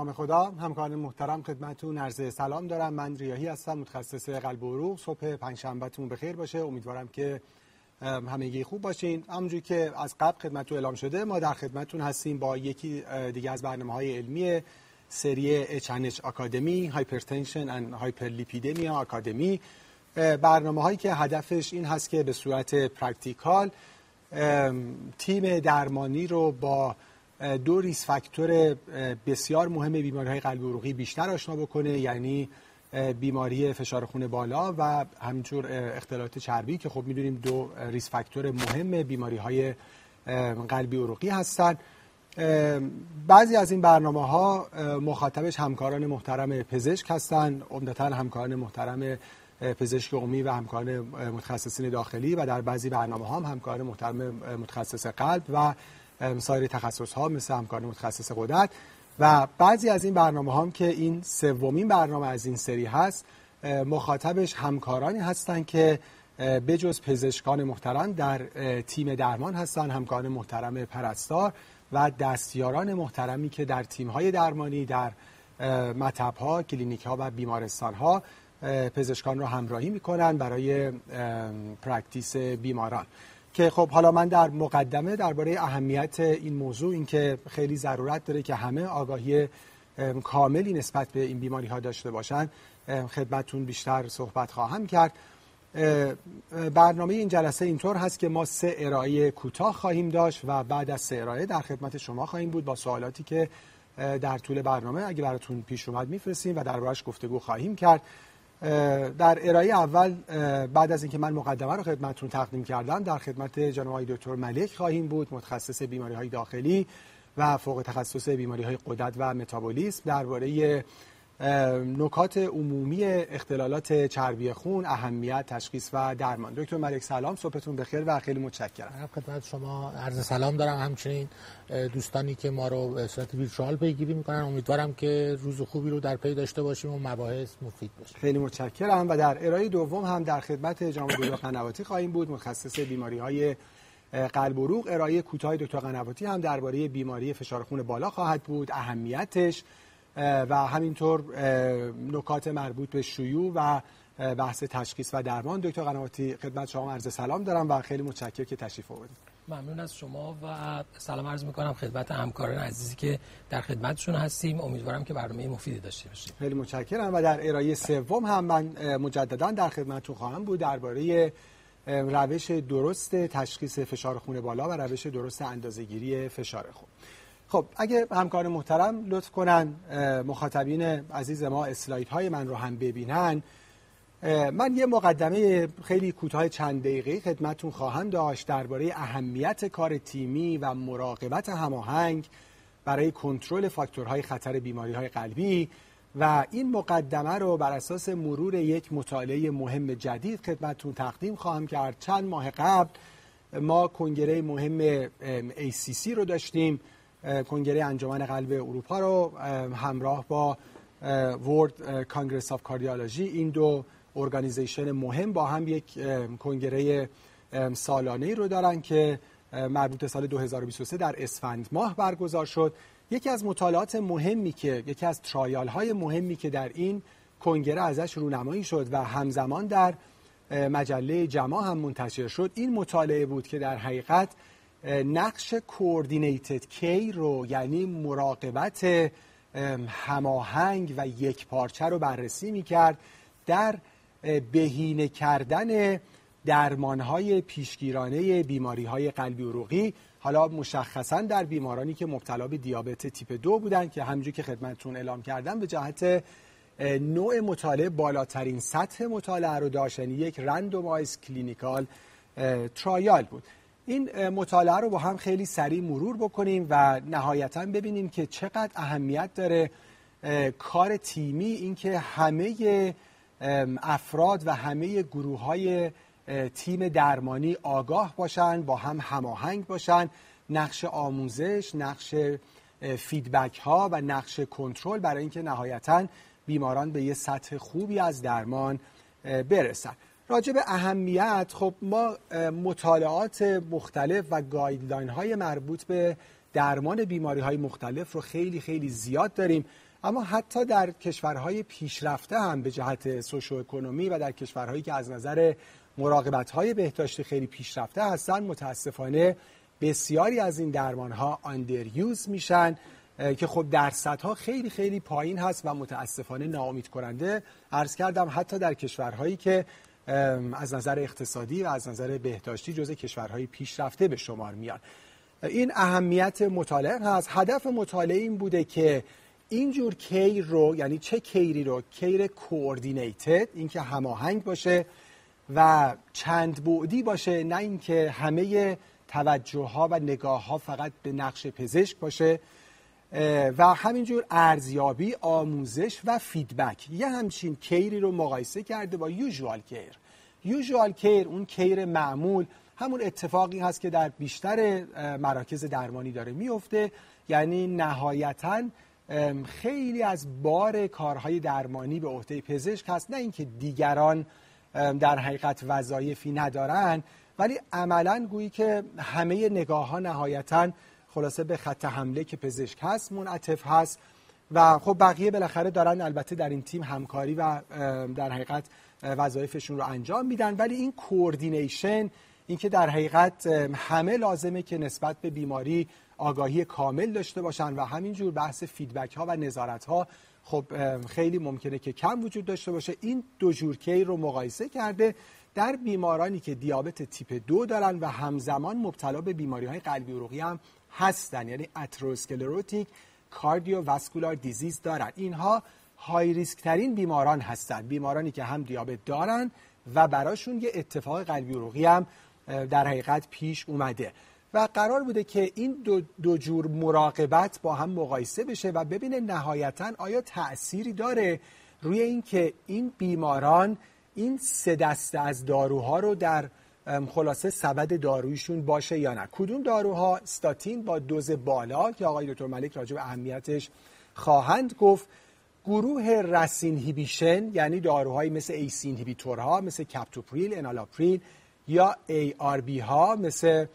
نام خدا. همکاران محترم خدمتتون عرض سلام دارم. من ریاهی هستم متخصص قلب و عروق صبح پنجشنبهتون بخیر باشه. امیدوارم که همگی خوب باشین. همونجوری که از قبل خدمتتون اعلام شده ما در خدمتتون هستیم با یکی دیگه از برنامه های علمی سری H and H Academy Hypertension and Hyperlipidemia Academy برنامه هایی که هدفش این هست که به صورت practical تیم درمانی رو با دو ریس فاکتور بسیار مهم بیماری های قلبی عروقی بیشتر آشنا بکنه یعنی بیماری فشار خون بالا و همینجور اختلالات چربی که خب می‌دونیم دو ریس فاکتور مهم بیماری های قلبی عروقی هستند بعضی از این برنامه ها مخاطبش همکاران محترم پزشک هستند عمدتا همکاران محترم پزشک عمومی و همکاران متخصصین داخلی و در بعضی برنامه ها هم همکاران محترم متخصص قلب و سایر تخصص ها مثل همکاران متخصص قدرت و بعضی از این برنامه هم که این سومین برنامه از این سری هست مخاطبش همکارانی هستند که بجز پزشکان محترم در تیم درمان هستند همکاران محترم پرستار و دستیاران محترمی که در تیم‌های درمانی در مطب‌ها، کلینیک‌ها و بیمارستان‌ها پزشکان رو همراهی می‌کنن برای practice بیماران. که خب حالا من در مقدمه درباره اهمیت این موضوع اینکه خیلی ضرورت داره که همه آگاهی کاملی نسبت به این بیماری ها داشته باشن خدمتتون بیشتر صحبت خواهم کرد. برنامه این جلسه اینطور هست که ما سه ارائه کوتاه خواهیم داشت و بعد از سه ارائه در خدمت شما خواهیم بود با سوالاتی که در طول برنامه اگه براتون پیش اومد میفرستیم و دربارش گفتگو خواهیم کرد. در ارائه اول بعد از اینکه من مقدمه رو خدمتتون تقدیم کردم در خدمت جناب آقای دکتر ملک خواهیم بود متخصص بیماری های داخلی و فوق تخصص بیماری های قدرت و متابولیسم درباره نکات عمومی اختلالات چربی خون اهمیت تشخیص و درمان. دکتر ملک سلام صبحتون بخیر و خیلی متشکرم. خدمت شما. عرض سلام دارم همچنین دوستانی که ما رو به صورت ویرچوال پیگیری می‌کنن. امیدوارم که روز خوبی رو در پی داشته باشیم و مباحث مفید باشه. خیلی متشکرم. و در ارائه دوم هم در خدمت جناب دکتر قنواتی خواهیم بود. متخصص بیماری های قلب و عروق ارائه کوتاه دکتر قنواتی هم درباره بیماری فشار خون بالا خواهد بود. اهمیتش و همینطور نکات مربوط به شیوع و بحث تشخیص و درمان. دکتر قنواتی خدمت شما عرض سلام دارم و خیلی متشکرم که تشریف آوردید ممنون از شما و سلام عرض می‌کنم خدمت همکاران عزیزی که در خدمتشون هستیم. امیدوارم که برنامه مفیدی داشته باشیم خیلی متشکرم و در ارائه سوم هم من مجددا در خدمتتون خواهم بود درباره روش درست تشخیص فشار خون بالا و روش درست اندازه‌گیری فشار خون. خب اگه همکار محترم لطف کنن مخاطبین عزیز ما اسلاید های من رو هم ببینن. من یه مقدمه خیلی کوتاه چند دقیقه خدمتون خواهم داشت درباره اهمیت کار تیمی و مراقبت هماهنگ برای کنترل فاکتورهای خطر بیماری های قلبی و این مقدمه رو بر اساس مرور یک مطالعه مهم جدید خدمتون تقدیم خواهم کرد. چند ماه قبل ما کنگره مهم ACC رو داشتیم. کنگره انجمن قلب اروپا رو همراه با World Congress of Cardiology این دو organization مهم با هم یک کنگره سالانه رو دارن که مربوط سال 2023 در اسفند ماه برگزار شد. یکی از مطالعات مهمی که یکی از trial های مهمی که در این کنگره ازش رونمایی شد و همزمان در مجله جما هم منتشر شد این مطالعه بود که در حقیقت نقش کوردینیتد کی رو یعنی مراقبت هماهنگ و یک پارچه رو بررسی می کرد در بهینه کردن درمانهای پیشگیرانه بیماری های قلبی عروقی حالا مشخصا در بیمارانی که مبتلا به دیابت تیپ دو بودن که همونجوری که خدمتتون اعلام کردم به جهت نوع مطالعه بالاترین سطح مطالعه رو داشت یعنی یک randomized clinical trial بود. این مطالعه رو با هم خیلی سریع مرور بکنیم و نهایتا ببینیم که چقدر اهمیت داره کار تیمی اینکه همه افراد و همه گروه های تیم درمانی آگاه باشن با هم هماهنگ باشن. نقش آموزش نقش feedback ها و نقش کنترل برای اینکه نهایتا بیماران به یه سطح خوبی از درمان برسن. راجع به اهمیت خب ما مطالعات مختلف و guideline های مربوط به درمان بیماری های مختلف رو خیلی خیلی زیاد داریم. اما حتی در کشورهای پیشرفته هم به جهت socioeconomy و در کشورهایی که از نظر مراقبت های بهداشتی خیلی پیشرفته هستن متاسفانه بسیاری از این درمان ها آندریوز میشن که خب درصدها خیلی خیلی پایین هست و متاسفانه ناامید کننده عرض کردم حتی در کشورهایی که از نظر اقتصادی و از نظر بهداشتی جزء کشورهای پیشرفته به شمار میان. این اهمیت مطالعه هست. هدف مطالعه این بوده که اینجور کیر رو یعنی چه کیری رو کیر کوردینیتد اینکه هماهنگ باشه و چند بعدی باشه نه اینکه همه توجه ها و نگاه ها فقط به نقش پزشک باشه و همینجور ارزیابی آموزش و فیدبک. یه همچین کیری رو مقایسه کرده با یوزوال کیر. یوزوال کیر اون کیر معمول. همون اتفاقی هست که در بیشتر مراکز درمانی داره میفته. یعنی نهایتا خیلی از بار کارهای درمانی به عهده پزشک هست. نه اینکه دیگران در حقیقت وظایفی ندارن ولی عملا گویی که همه نگاه ها نهایتا خلاصه به خط حمله که پزشک هست معطوف هست. و خب بقیه بالاخره دارن البته در این تیم همکاری و در حقیقت وظایفشون رو انجام میدن. ولی این coordination اینکه در حقیقت همه لازمه که نسبت به بیماری آگاهی کامل داشته باشن و همینجور بحث feedback ها و نظارت ها خب خیلی ممکنه که کم وجود داشته باشه. این دو جور کی رو مقایسه کرده در بیمارانی که دیابت تیپ دو دارن و همزمان مبتلا به بیماری های قلبی عروقی هم هستن یعنی اتروسکلروتیک کاردیو دیزیز دارن. اینها های ریسک ترین بیماران هستند. بیمارانی که هم دیابت دارن و براشون یه اتفاق قلبی عروقی هم در حقیقت پیش اومده. و قرار بوده که این دو, دو جور مراقبت با هم مقایسه بشه و ببینه نهایتا آیا تأثیری داره روی اینکه این بیماران این سه دسته از داروها رو در خلاصه سبد دارویشون باشه یا نه. کدوم داروها؟ استاتین با دوز بالا که آقای دکتر ملک راجع به اهمیتش خواهند گفت. گروه RAS inhibition یعنی داروهایی مثل ACE inhibitor ها مثل کپتوپریل انالاپریل یا ARB ها مثل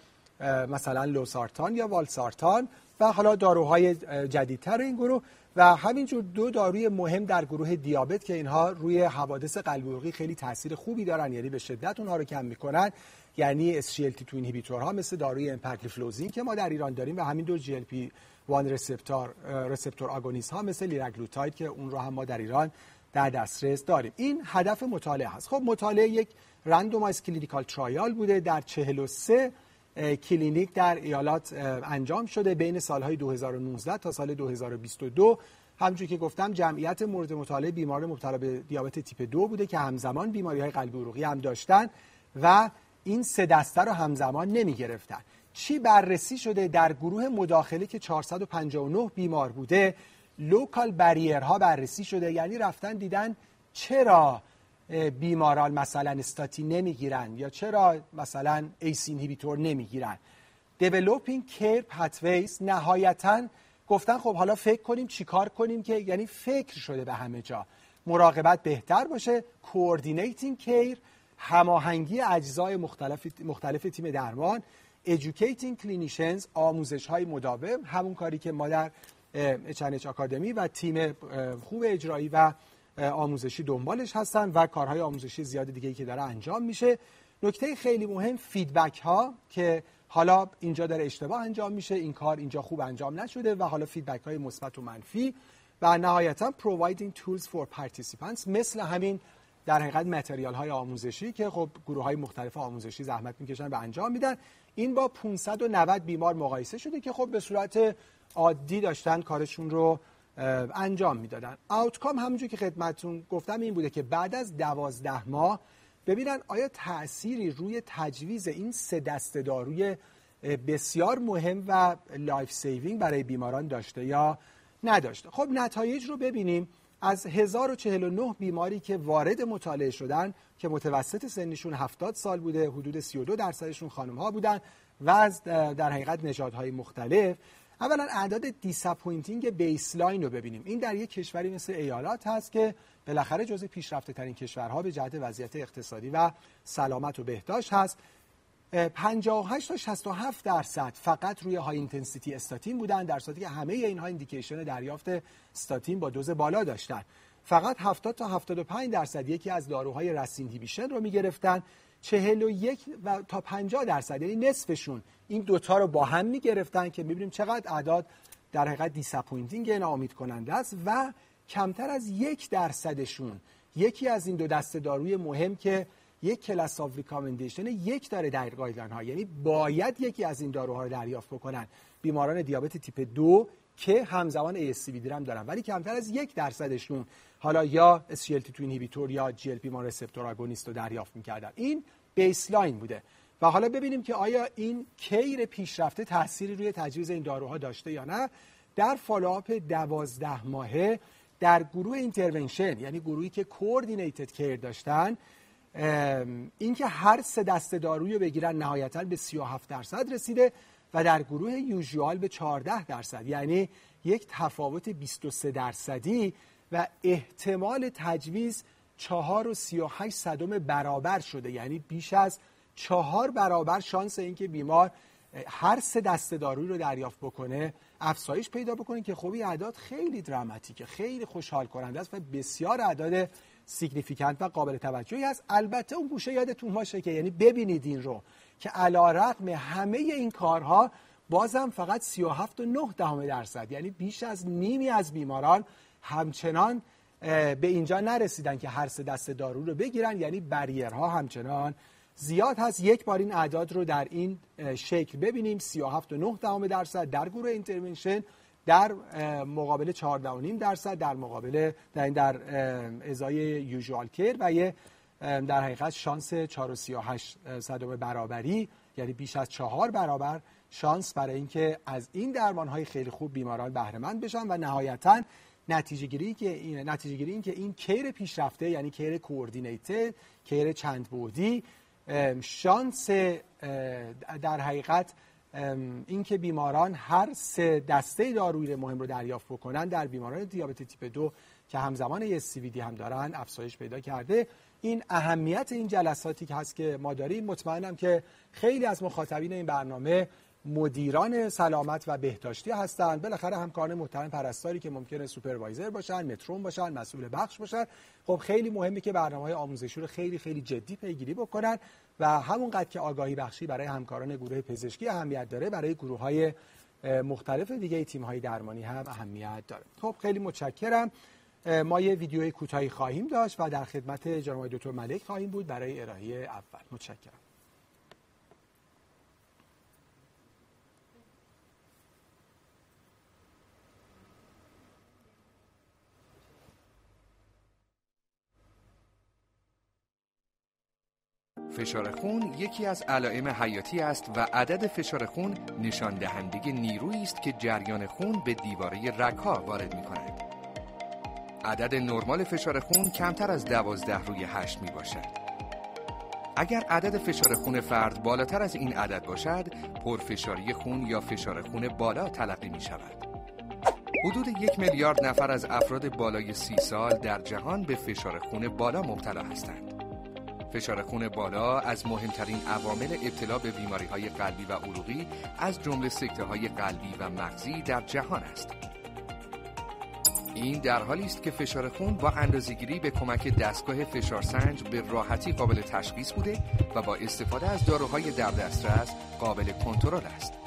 مثلا لوسارتان یا والسارتان و حالا داروهای جدیدتر این گروه و همینجور دو داروی مهم در گروه دیابت که اینها روی حوادث قلبی عروقی خیلی تاثیر خوبی دارن یعنی به شدت اونها رو کم می‌کنن. یعنی SGLT2 inhibitor ها مثل داروی امپاگلیفلوزین که ما در ایران داریم و همین دو GLP 1 receptor receptor agonist ها مثل لیراگلوتاید که اون رو هم ما در ایران در دسترس داریم. این هدف مطالعه هست. خب مطالعه یک randomized clinical trial بوده در 43 کلینیک در ایالات انجام شده بین سالهای 2019 تا سال 2022 همونجوری که گفتم جمعیت مورد مطالعه بیمار مبتلا به دیابت تیپ دو بوده که همزمان بیماری های قلبی عروقی هم داشتن و این سه دسته رو همزمان نمی گرفتن چی بررسی شده در گروه مداخله که 459 بیمار بوده؟ local barrier ها بررسی شده یعنی رفتن دیدن چرا بیماران مثلا استاتین نمی‌گیرن یا چرا مثلا ACE inhibitor نمی‌گیرن؟ developing care pathways نهایتا گفتن خب حالا فکر کنیم چیکار کنیم که یعنی فکر شده به همه جا. مراقبت بهتر باشه coordinating care هماهنگی اجزای مختلف مختلف تیم درمان educating clinicians آموزش های مداوم همون کاری که ما در اچ آکادمی و تیم خوب اجرایی و آموزشی دنبالش هستن و کارهای آموزشی زیاد دیگه که داره انجام میشه. نکته خیلی مهم feedback ها که حالا اینجا داره اشتباه انجام میشه این کار اینجا خوب انجام نشده و حالا feedback های مثبت و منفی و نهایتا providing tools for participants مثل همین در حقیقت material های آموزشی که خب گروه های مختلف آموزشی زحمت می‌کشن و انجام میدن این با 590 بیمار مقایسه شده که خب به صورت عادی داشتن کارشون رو انجام می‌دادن. outcome همونجور که خدمتتون گفتم این بوده که بعد از دوازده ماه ببینن آیا تأثیری روی تجویز این سه دسته داروی بسیار مهم و life saving برای بیماران داشته یا نداشته. خب نتایج رو ببینیم. از 1049 بیماری که وارد مطالعه شدن که متوسط سنشون 70 سال بوده حدود 32 درصدشون خانم ها بودن و از در حقیقت نژادهای مختلف. اولا اعداد disappointing baseline رو ببینیم. این در یک کشوری مثل ایالات هست که بالاخره جزء پیشرفته ترین کشورها به جهت وضعیت اقتصادی و سلامت و بهداشت هست. 58 تا 67 درصد فقط روی high intensity statin بودن در صورتی که همه اینها indication دریافت استاتین با دوز بالا داشتن. فقط 70 تا 75 درصد یکی از داروهای RAS inhibition رو می‌گرفتن. 41 و تا 50 درصد یعنی نصفشون این دوتا رو با هم می‌گرفتن که می‌بینیم چقدر اعداد در حقیقت disappointing ناامید کننده است و کمتر از یک درصدشون یکی از این دو دسته داروی مهم که یک class of recommendation یک داره در guideline ها یعنی باید یکی از این داروها رو دریافت بکنن. بیماران دیابت تیپ دو که همزمان ASCVD هم دارن. ولی کمتر از یک درصدشون. حالا یا SGLT2 inhibitor یا GLP-1 receptor agonist رو دریافت می‌کردن. این baseline بوده. و حالا ببینیم که آیا این care پیشرفته تأثیری روی تجویز این داروها داشته یا نه. در follow-up دوازده ماهه در گروه intervention یعنی گروهی که coordinated care داشتن اینکه هر سه دسته دارویی رو بگیرن نهایتا به 37 درصد رسیده و در گروه usual به 14 درصد. یعنی یک تفاوت 23 درصدی و احتمال تجویز 4 و 38 صدم برابر شده. یعنی بیش از چهار برابر شانس اینکه بیمار هر سه دسته دارویی رو دریافت بکنه افزایش پیدا بکنه که خب این اعداد خیلی دراماتیکه خیلی خوشحال کننده است و بسیار اعداد سیگنیفیکانت و قابل توجهی هست. البته اون گوشه یادتون باشه که یعنی ببینید این رو که علا رقم همه این کارها بازم فقط 37 و 9 دهم درصد. یعنی بیش از نیمی از بیماران همچنان به اینجا نرسیدن که هر سه دسته دارو رو بگیرن. یعنی بریرها همچنان زیاد هست. یک بار این اعداد رو در این شکل ببینیم. 37 و 9 دهم درصد در گروه intervention. در مقابل 14.5 درصد در مقابل در این در ازای usual care و یه در حقیقت شانس 4.38 صدم برابری یعنی بیش از چهار برابر شانس برای اینکه از این درمان های خیلی خوب بیماران بهره مند بشن و نهایتا نتیجه گیری که این نتیجه گیری این که این care پیشرفته یعنی care coordinated کیر چند بودی شانس در حقیقت اینکه بیماران هر سه دسته دارویی مهم رو دریافت بکنن در بیماران دیابت تیپ دو که همزمان یه دی هم دارن افزایش پیدا کرده. این اهمیت این جلساتی که هست که ما داریم مطمئنم که خیلی از مخاطبین این برنامه مدیران سلامت و بهداشتی هستند بالاخره همکاران محترم پرستاری که ممکنه سوپروایزر باشن مترون باشن مسئول بخش باشن. خب خیلی مهمه که برنامه آموزشی رو خیلی خیلی جدی پیگیری بکنن. و همونقدر که آگاهی بخشی برای همکاران گروه پزشکی اهمیت داره برای گروه های مختلف دیگه تیم های درمانی هم اهمیت داره. خب خیلی متشکرم. ما یه ویدیوی کوتاهی خواهیم داشت و در خدمت جناب دکتر ملک خواهیم بود برای ارائه اول. متشکرم. فشار خون یکی از علائم حیاتی است و عدد فشار خون نشان دهنده نیرویی است که جریان خون به دیواره رگها وارد می کند. عدد نرمال فشار خون کمتر از دوازده روی هشت می باشد. اگر عدد فشار خون فرد بالاتر از این عدد باشد، پرفشاری خون یا فشار خون بالا تلقی می شود. حدود یک میلیارد نفر از افراد بالای سی سال در جهان به فشار خون بالا مبتلا هستند. فشار خون بالا از مهمترین عوامل ابتلا به بیماری های قلبی و عروقی از جمله سکته های قلبی و مغزی در جهان است. این در حالی است که فشار خون با اندازهگیری به کمک دستگاه فشارسنج به راحتی قابل تشخیص بوده و با استفاده از داروهای در دسترس قابل کنترل است.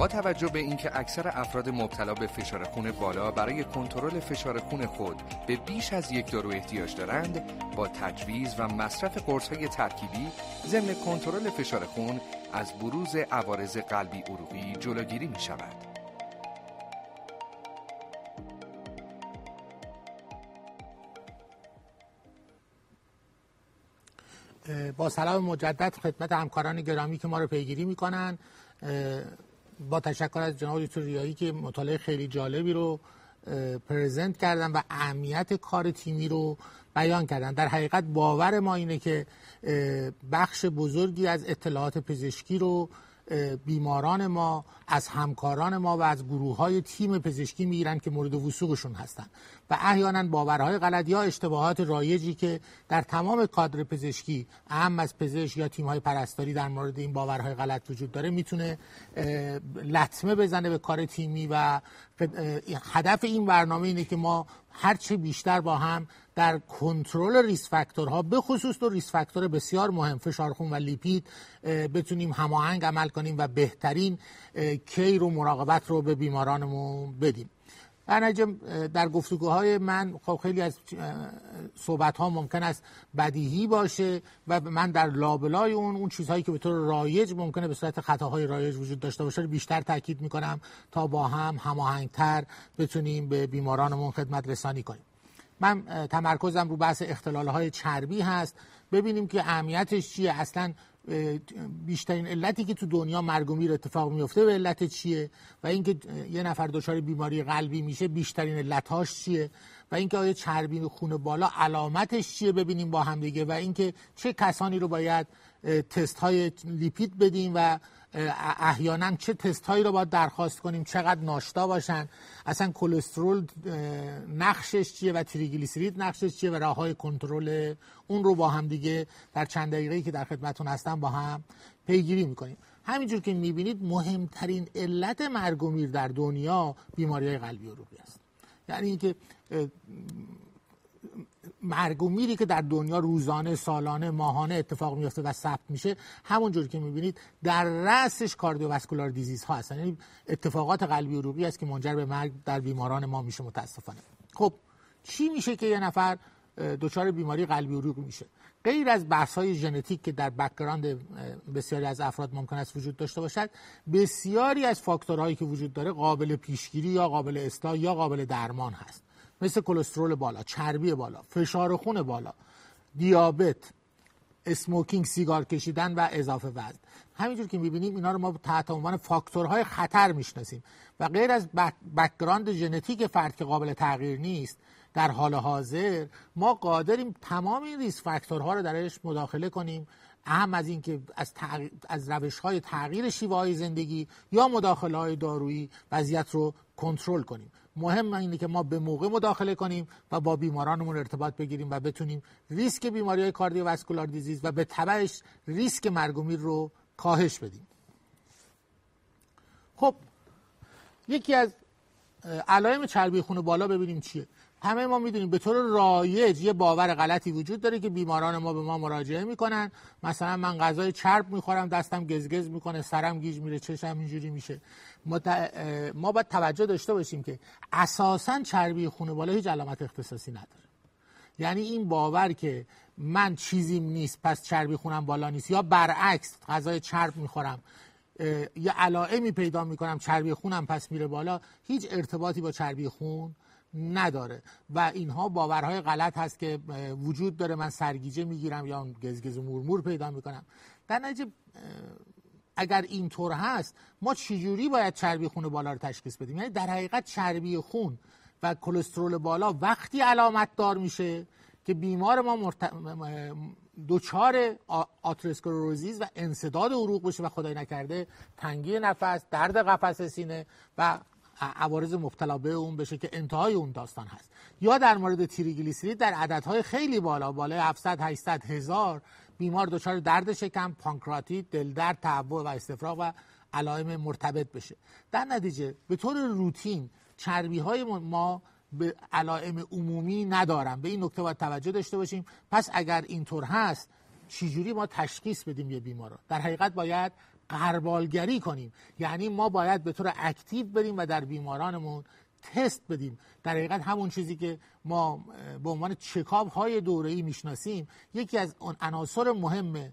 با توجه به اینکه اکثر افراد مبتلا به فشار خون بالا برای کنترل فشار خون خود به بیش از یک دارو احتیاج دارند با تجویز و مصرف قرص‌های ترکیبی ضمن کنترل فشار خون از بروز عوارض قلبی عروقی جلوگیری می شود. با سلام مجدد خدمت همکاران گرامی که ما رو پیگیری می‌کنن با تشکر از جناب دکتر ریایی که مطالعه خیلی جالبی رو پرزنت کردن و اهمیت کار تیمی رو بیان کردن. در حقیقت باور ما اینه که بخش بزرگی از اطلاعات پزشکی رو بیماران ما از همکاران ما و از گروه های تیم پزشکی می‌گیرن که مورد وسوقشون هستن. و احیانا باورهای غلط یا اشتباهات رایجی که در تمام کادر پزشکی اهم از پزشک یا تیم های پرستاری در مورد این باورهای غلط وجود داره می‌تونه لطمه بزنه به کار تیمی و هدف این برنامه اینه که ما هرچه بیشتر با هم در کنترل risk factor ها به خصوص دو risk factor بسیار مهم فشار خون و لیپید بتونیم هماهنگ عمل کنیم و بهترین care و مراقبت رو به بیمارانمون بدیم. در در گفتگوهای من خب خیلی از صحبت ها ممکن است بدیهی باشه و من در لابلای اون اون چیزهایی که به طور رایج ممکنه به صورت خطاهای رایج وجود داشته باشه بیشتر تاکید می‌کنم تا با هم هماهنگتر بتونیم به بیمارانمون خدمت رسانی کنیم. من تمرکزم رو بحث اختلال های چربی هست. ببینیم که اهمیتش چیه. اصلا بیشترین علتی که تو دنیا مرگ و میر اتفاق میفته به علت چیه؟ و اینکه یه نفر دچار بیماری قلبی میشه بیشترین علتاش چیه؟ و اینکه آیا چربی خون بالا علامتش چیه ببینیم با هم دیگه؟ و اینکه چه کسانی رو باید تست های لیپید بدیم و احیانا چه تست هایی رو باید درخواست کنیم چقدر ناشتا باشن اصلا کلسترول نقشش چیه و تریگلیسیرید نقشش چیه و راه های کنترل اون رو با هم دیگه در چند دقیقه که در خدمتون هستم با هم پیگیری می‌کنیم. همینجور که می‌بینید مهمترین علت مرگ و میر در دنیا بیماری های قلبی و روحی است. یعنی اینکه مرگ و میری که در دنیا روزانه سالانه ماهانه اتفاق میفته و ثبت میشه همونجور که می‌بینید در رأسش cardiovascular disease ها هستن. یعنی اتفاقات قلبی عروقی است که منجر به مرگ در بیماران ما میشه متاسفانه. خب چی میشه که یه نفر دچار بیماری قلبی عروقی میشه؟ غیر از بحث های ژنتیک که در background بسیاری از افراد ممکن است وجود داشته باشد بسیاری از فاکتورهایی که وجود داره قابل پیشگیری یا قابل اصلاح یا قابل درمان هست. مثل کلسترول بالا چربی بالا فشار خون بالا دیابت smoking سیگار کشیدن و اضافه وزن. همینجور که می‌بینیم اینا رو ما تحت عنوان فاکتورهای خطر می‌شناسیم و غیر از background ژنتیک فرد که قابل تغییر نیست در حال حاضر ما قادریم تمام این risk factor ها رو درش مداخله کنیم. اعم از اینکه از, از روش های تغییر شیوه های زندگی یا مداخله های دارویی وضعیت رو کنترل کنیم. مهم اینه که ما به موقع مداخله کنیم و با بیمارانمون ارتباط بگیریم و بتونیم ریسک بیماری های کاردیوواسکولار دیزیز و به تبعش ریسک مرگ و میر رو کاهش بدیم. خب یکی از علائم چربی خون بالا ببینیم چیه. همه ما می‌دونیم به طور رایج یه باور غلطی وجود داره که بیماران ما به ما مراجعه می‌کنن. مثلا من غذای چرب می‌خورم دستم گزگز می‌کنه سرم گیج میره چشم اینجوری میشه. ما, ما باید توجه داشته باشیم که اساسا چربی خون بالا هیچ علامت اختصاصی نداره. یعنی این باور که من چیزیم نیست پس چربی خونم بالا نیست یا برعکس غذای چرب می‌خورم یه علائمی پیدا می‌کنم چربی خونم پس میره بالا هیچ ارتباطی با چربی خون نداره. و اینها باورهای غلط هست که وجود داره. من سرگیجه می‌گیرم یا گزگز و مورمور پیدا می‌کنم. در نتیجه اگر اینطور هست ما چجوری باید چربی خون بالا رو تشخیص بدیم؟ یعنی در حقیقت چربی خون و کلسترول بالا وقتی علامت دار میشه که بیمار ما مرت... دوچار و انصداد عروق بشه و خدای نکرده تنگی نفس درد قفس سینه و عوارض مبتلا به اون بشه که انتهای اون داستان هست. یا در مورد تریگلیسیرید در عددهای خیلی بالا بالای 700 800 هزار بیمار دچار درد شکم پانکراتیت دلدرد تهوع و استفراغ و علائم مرتبط بشه. در نتیجه به طور روتین چربی های ما به علائم عمومی ندارن. به این نکته باید توجه داشته باشیم. پس اگر اینطور هست چجوری ما تشخیص بدیم یه بیمار در حقیقت باید قربالگری کنیم. یعنی ما باید به طور اکتیو بریم و در بیمارانمون تست بدیم. در حقیقت همون چیزی که ما به عنوان چکاب های دوره ای می‌شناسیم یکی از اون عناصر مهم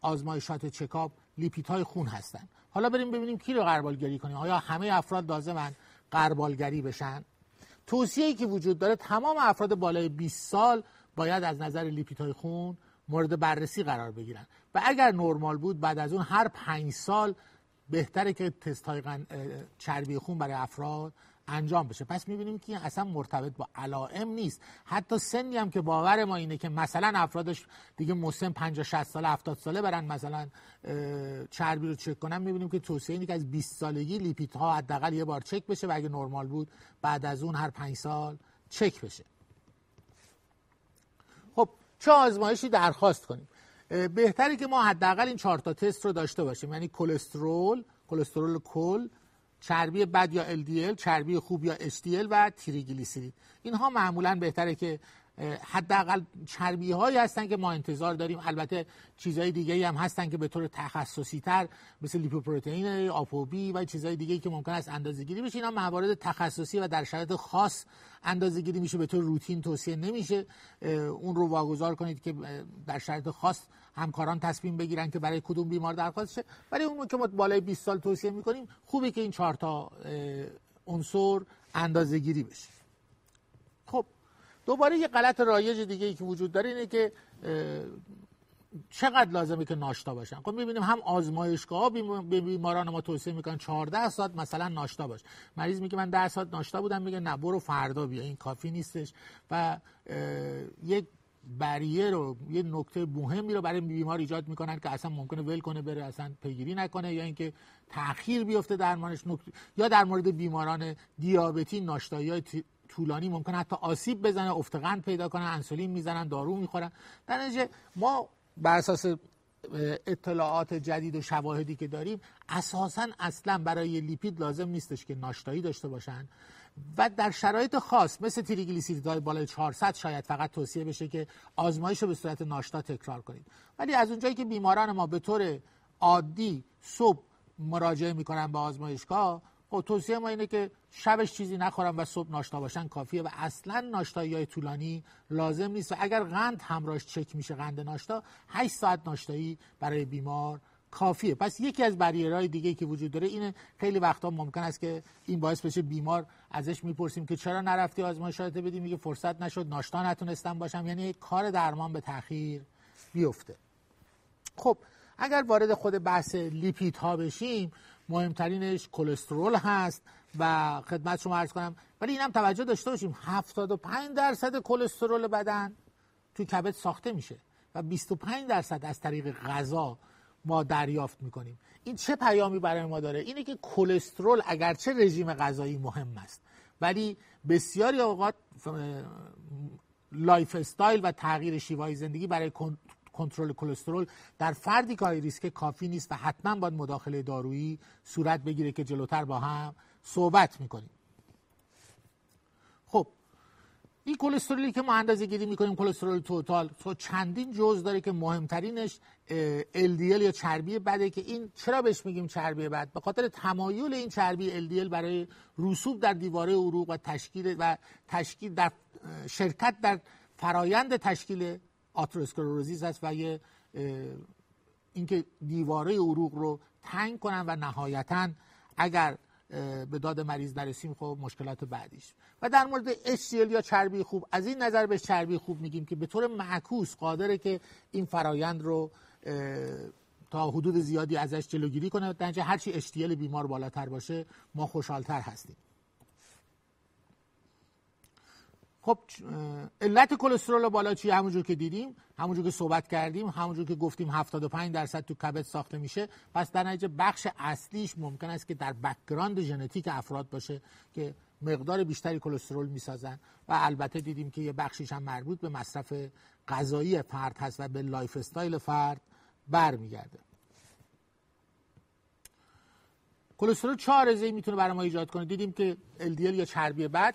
آزمایشات چکاب لیپیت های خون هستن. حالا بریم ببینیم کی رو قربالگری کنیم. آیا همه افراد لازمن قربالگری بشن؟ توصیه‌ای که وجود داره تمام افراد بالای 20 سال باید از نظر لیپیت های خون مورد بررسی قرار بگیرن. و اگر نرمال بود بعد از اون هر پنج سال بهتره که تست های چربی خون برای افراد انجام بشه. پس می‌بینیم که اصلا مرتبط با علائم نیست. حتی سنی هم که باور ما اینه که مثلا افرادش دیگه مسن 50 60 ساله 70 ساله برن مثلا چربی رو چک کنن می‌بینیم که توصیه اینه که از 20 سالگی لیپید ها حداقل یه بار چک بشه و اگه نرمال بود بعد از اون هر 5 سال چک بشه. خب چه آزمایشی درخواست کنیم؟ بهتره که ما حداقل این چهار تا تست رو داشته باشیم. یعنی کلسترول کلسترول کل چربی بد یا LDL چربی خوب یا HDL و تریگلیسیرید اینها معمولا بهتره که حداقل چربی هایی هستن که ما انتظار داریم. البته چیزهای دیگه هم هستن که به طور تخصصی تر مثل لیپوپروتئین آپوبی و چیزهای دیگه که ممکن است اندازه گیری بشه. اینا موارد تخصصی و در شرایط خاص اندازه گیری میشه به طور روتین توصیه نمیشه. اون رو واگذار کنید که در شرایط خاص همکاران تصمیم بگیرن که برای کدوم بیمار درخواست شه. برای اون که ما بالای 20 سال توصیه می‌کنیم خوبه که این چهار تا عنصر اندازه گیری بشه. خب دوباره یه غلط رایج دیگه ای که وجود داره اینه که چقدر لازمه که ناشتا باشن؟ خب می‌بینیم هم آزمایشگاه به بیماران ما توصیه می‌کنن 14 ساعت مثلا ناشتا باش. مریض میگه من 10 ساعت ناشتا بودم میگه نه برو فردا بیا این کافی نیستش. و یک بریه رو یه نکته مهمی رو برای بیمار ایجاد می‌کنن که اصلا ممکنه ول کنه بره اصلا پیگیری نکنه یا اینکه تاخیر بیفته درمانش. نکته یا در مورد بیماران دیابتی ناشتایی های طولانی ممکن حتی آسیب بزنه افتقند پیدا کنن انسولین می‌زنن دارو می‌خورن. در نتیجه ما بر اساس اطلاعات جدید و شواهدی که داریم اساسا اصلا برای لیپید لازم نیستش که ناشتایی داشته باشن. و در شرایط خاص مثل تریگلیسیریدهای بالای 400 شاید فقط توصیه بشه که آزمایش رو به صورت ناشتا تکرار کنید ولی از اونجایی که بیماران ما به طور عادی صبح مراجعه می‌کنن به آزمایشگاه خب توصیه ما اینه که شبش چیزی نخورن و صبح ناشتا باشن کافیه و اصلا ناشتایی های طولانی لازم نیست و اگر قند همراهش چک میشه قند ناشتا 8 ساعت ناشتایی برای بیمار کافیه. پس یکی از بریرهای دیگه که وجود داره اینه خیلی وقتا ممکن است که این باعث بشه بیمار ازش می‌پرسیم که چرا نرفتی آزمایشات بدی؟ میگه فرصت نشد ناشتا نتونستم باشم. یعنی کار درمان به تاخیر بیفته. خب اگر وارد خود بحث لیپید ها بشیم مهمترینش کلسترول هست و خدمت شما عرض کنم ولی اینم توجه داشته باشیم. 75 درصد کلسترول بدن توی کبد ساخته میشه و 25 درصد از طریق غذا ما دریافت می‌کنیم. این چه پیامی برای ما داره؟ اینه که کلسترول اگرچه رژیم غذایی مهم است ولی بسیاری اوقات lifestyle و تغییر شیوه زندگی برای کنترل کلسترول در فردی که ریسک کافی نیست و حتما باید مداخله دارویی صورت بگیره که جلوتر با هم صحبت می‌کنیم خب این کلسترولی که ما اندازه گیری می‌کنیم کلسترول total تو چندین جز داره که مهمترینش LDL یا چربی بده که این چرا بهش میگیم چربی بد؟ به خاطر تمایل این چربی LDL برای رسوب در دیواره عروق و تشکیل و تشکیل در شرکت در فرایند تشکیل آتروسکلروزیس است و یه اینکه دیواره عروق رو تنگ کنن و نهایتا اگر به داد مریض نرسیم خب مشکلات بعدیش. و در مورد HCL یا چربی خوب از این نظر به چربی خوب میگیم که به طور معکوس قادره که این فرایند رو تا حدود زیادی ازش جلوگیری کنه. در هرچی HDL بیمار بالاتر باشه ما خوشحالتر هستیم. خب علت کلسترول بالا چیه؟ همونجور که دیدیم همونجور که صحبت کردیم همونجور که گفتیم 75 درصد تو کبد ساخته میشه. پس در نتیجه بخش اصلیش ممکن است که در background ژنتیک افراد باشه که مقدار بیشتری کلسترول می‌سازن. و البته دیدیم که یه بخشیش هم مربوط به مصرف غذایی فرد هست و به lifestyle فرد برمیگرده. کلسترول چهار ای می‌تونه برای ما ایجاد کنه؟ دیدیم که LDL یا چربی بد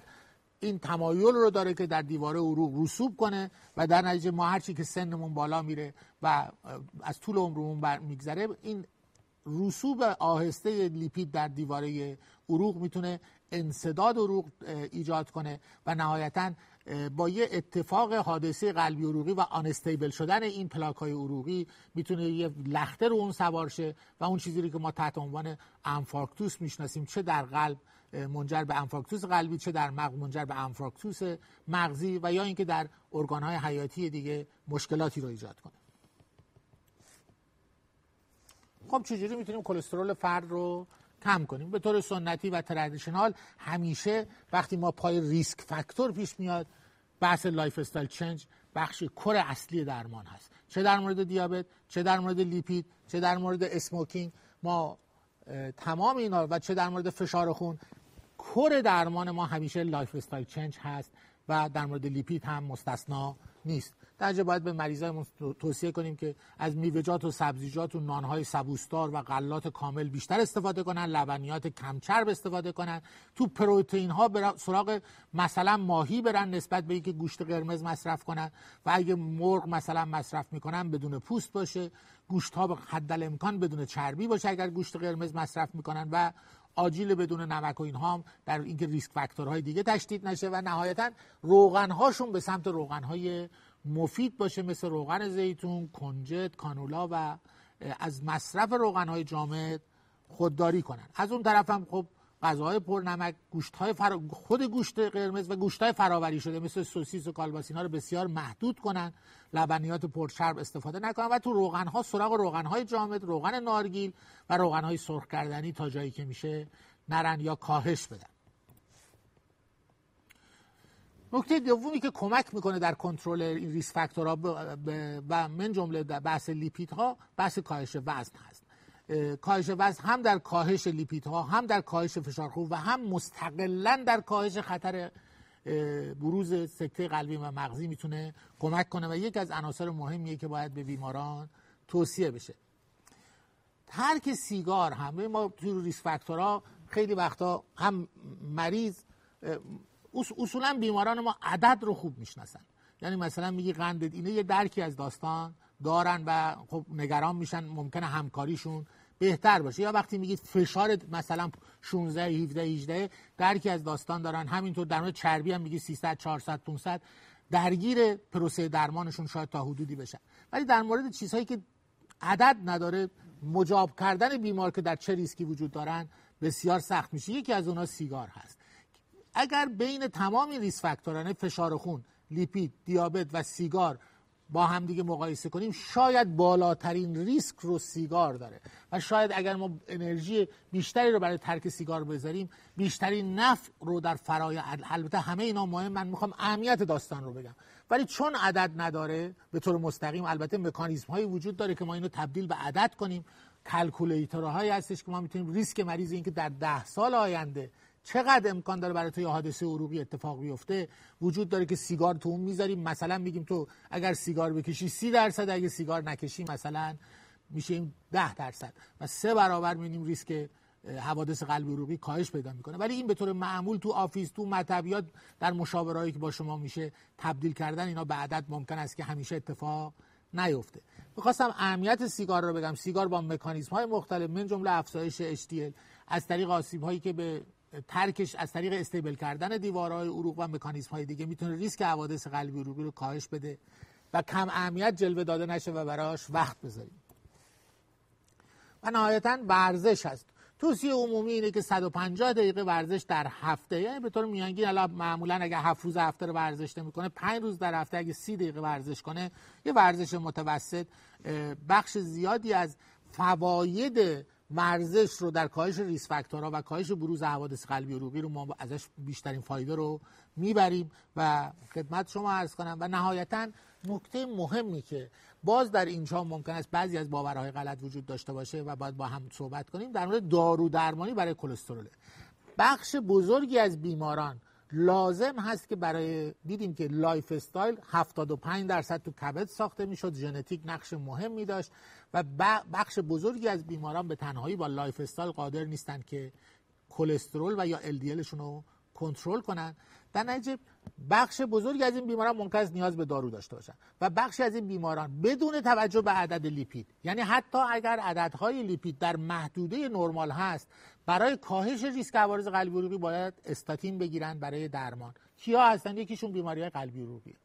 این تمایل رو داره که در دیواره عروق رسوب کنه و در نتیجه ما هرچی که سنمون بالا میره و از طول عمرمون بر میگذره این رسوب آهسته لیپید در دیواره عروق می‌تونه انصداد عروق ایجاد کنه و نهایتا با یه اتفاق حادثه قلبی عروقی و آنستیبل شدن این پلاک های عروقی می‌تونه یه لخته رو اون سوار شه و اون چیزی که ما تحت عنوان انفارکتوس می‌شناسیم چه در قلب منجر به انفارکتوس قلبی چه در مغز منجر به انفارکتوس مغزی و یا اینکه در ارگانهای حیاتی دیگه مشکلاتی رو ایجاد کنه. خب چجوری می‌تونیم کلسترول فرد رو کم کنیم؟ به طور سنتی و تردیشنال همیشه وقتی ما پای ریسک فاکتور پیش میاد بحث lifestyle change بخش core اصلی درمان هست. چه در مورد دیابت چه در مورد لیپید چه در مورد smoking ما تمام اینا و چه در مورد فشار خون core درمان ما همیشه lifestyle change هست و در مورد لیپید هم مستثنا نیست. در باید به مریضای توصیه کنیم که از میوه‌جات و سبزیجات و نانهای سبوس‌دار و غلات کامل بیشتر استفاده کنن لبنیات کمچرب استفاده کنن. تو پروتئین ها سراغ مثلا ماهی برن نسبت به اینکه گوشت قرمز مصرف کنن. و اگه مرغ مثلا مصرف می‌کنن بدون پوست باشه. گوشت ها به حد امکان بدون چربی باشه اگر گوشت قرمز مصرف می‌کنن و آجیل بدون نمک و اینها در اینکه ریسک فاکتورهای دیگه تشدید نشه و نهایتا روغن هاشون به سمت روغن های مفید باشه مثل روغن زیتون، کنجد، کانولا و از مصرف روغن های جامد خودداری کنن. از اون طرف هم خب غذاهای پرنمک گوشت های فرا... خود گوشت قرمز و گوشت های فراوری شده مثل سوسیس و کالباس اینا رو بسیار محدود کنن لبنیات پرچرب استفاده نکنن و تو روغن ها سراغ روغن های جامد روغن نارگیل و روغن های سرخ کردنی تا جایی که میشه نرن یا کاهش بدن. نکته دومی که کمک می‌کنه در کنترل این ریس فاکتورها و من جمله بحث لیپیدها بحث کاهش وزن هست. کاهش وزن هم در کاهش لیپیدها هم در کاهش فشار خون و هم مستقلا در کاهش خطر بروز سکته قلبی و مغزی می‌تونه کمک کنه و یکی از عناصر مهمیه که باید به بیماران توصیه بشه. ترک سیگار هم ما توی ریس فاکتورها خیلی وقتا هم مریض اصولا بیماران ما عدد رو خوب می‌شناسن. یعنی مثلا میگی قند اینه یه درکی از داستان دارن و خب نگران میشن ممکنه همکاریشون بهتر باشه. یا وقتی میگید فشار مثلا 16 17 18 درکی از داستان دارن. همینطور در مورد چربی هم میگی 300 400 500 درگیر پروسه درمانشون شاید تا حدودی بشن. ولی در مورد چیزهایی که عدد نداره مجاب کردن بیمار که در چه ریسکی وجود دارن بسیار سخت میشه. یکی از اونها سیگار هست. اگر بین تمام ریس فاکتورانه فشار خون لیپید دیابت و سیگار با هم دیگه مقایسه کنیم شاید بالاترین ریسک رو سیگار داره. و شاید اگر ما انرژی بیشتری رو برای ترک سیگار بذاریم بیشترین نفع رو در فرای البته همه اینا مهم من می‌خوام اهمیت داستان رو بگم. ولی چون عدد نداره به طور مستقیم البته مکانیزم هایی وجود داره که ما اینو تبدیل به عدد کنیم. calculator هایی هستش که ما می‌تونیم ریسک مریض این که در ده سال آینده چقدر امکان داره برای تو یه حادثه عروقی اتفاق بیفته؟ وجود داره که سیگار تو اون می‌ذاریم. مثلا میگیم تو اگر سیگار بکشی سی درصد اگه سیگار نکشی مثلا میشه این ده درصد. و سه برابر می‌بینیم ریسک حوادث قلبی عروقی کاهش پیدا می‌کنه. ولی این به طور معمول تو office تو مطب یا در مشاورهایی که با شما میشه تبدیل کردن اینا به عدد ممکن است که همیشه اتفاق نیفته. می‌خواستم اهمیت سیگار رو بگم. سیگار با مکانیزم های مختلف من جمله افزایش HDL از طریق آسیب هایی که به ترکش از طریق استیبل کردن دیوارهای عروق و مکانیزم های دیگه می‌تونه ریسک حوادث قلبی عروقی رو کاهش بده و کم اهمیت جلوه داده نشه و براش وقت بذاریم. و نهایتا ورزش هست. توصیه عمومی اینه که 150 دقیقه ورزش در هفته یعنی به طور میانگین الان معمولا اگه هفت روز هفته رو ورزش نمی‌کنه 5 روز در هفته اگه 30 دقیقه ورزش کنه یه ورزش متوسط بخش زیادی از فواید ورزش رو در کاهش ریس فاکتورها و کاهش بروز حوادث قلبی عروقی رو ما ازش بیشترین فایده رو می‌بریم و خدمت شما عرض کنم. و نهایتا نکته مهمی که باز در اینجا ممکن است بعضی از باورهای غلط وجود داشته باشه و باید با هم صحبت کنیم در مورد دارو درمانی برای کلسترول. بخش بزرگی از بیماران لازم هست که برای دیدیم که lifestyle 75 درصد تو کبد ساخته می‌شد ژنتیک نقش مهمی داشت. و بخش بزرگی از بیماران به تنهایی با lifestyle قادر نیستند که کلسترول و یا LDL شون رو کنترل کنن. در نتیجه بخش بزرگی از این بیماران ممکن است نیاز به دارو داشته باشن و بخشی از این بیماران بدون توجه به عدد لیپید یعنی حتی اگر عددهای لیپید در محدوده نرمال هست برای کاهش ریسک عوارض قلبی عروقی باید استاتین بگیرن برای درمان. کیا هستن؟ یکیشون بیماری قلبی عروقی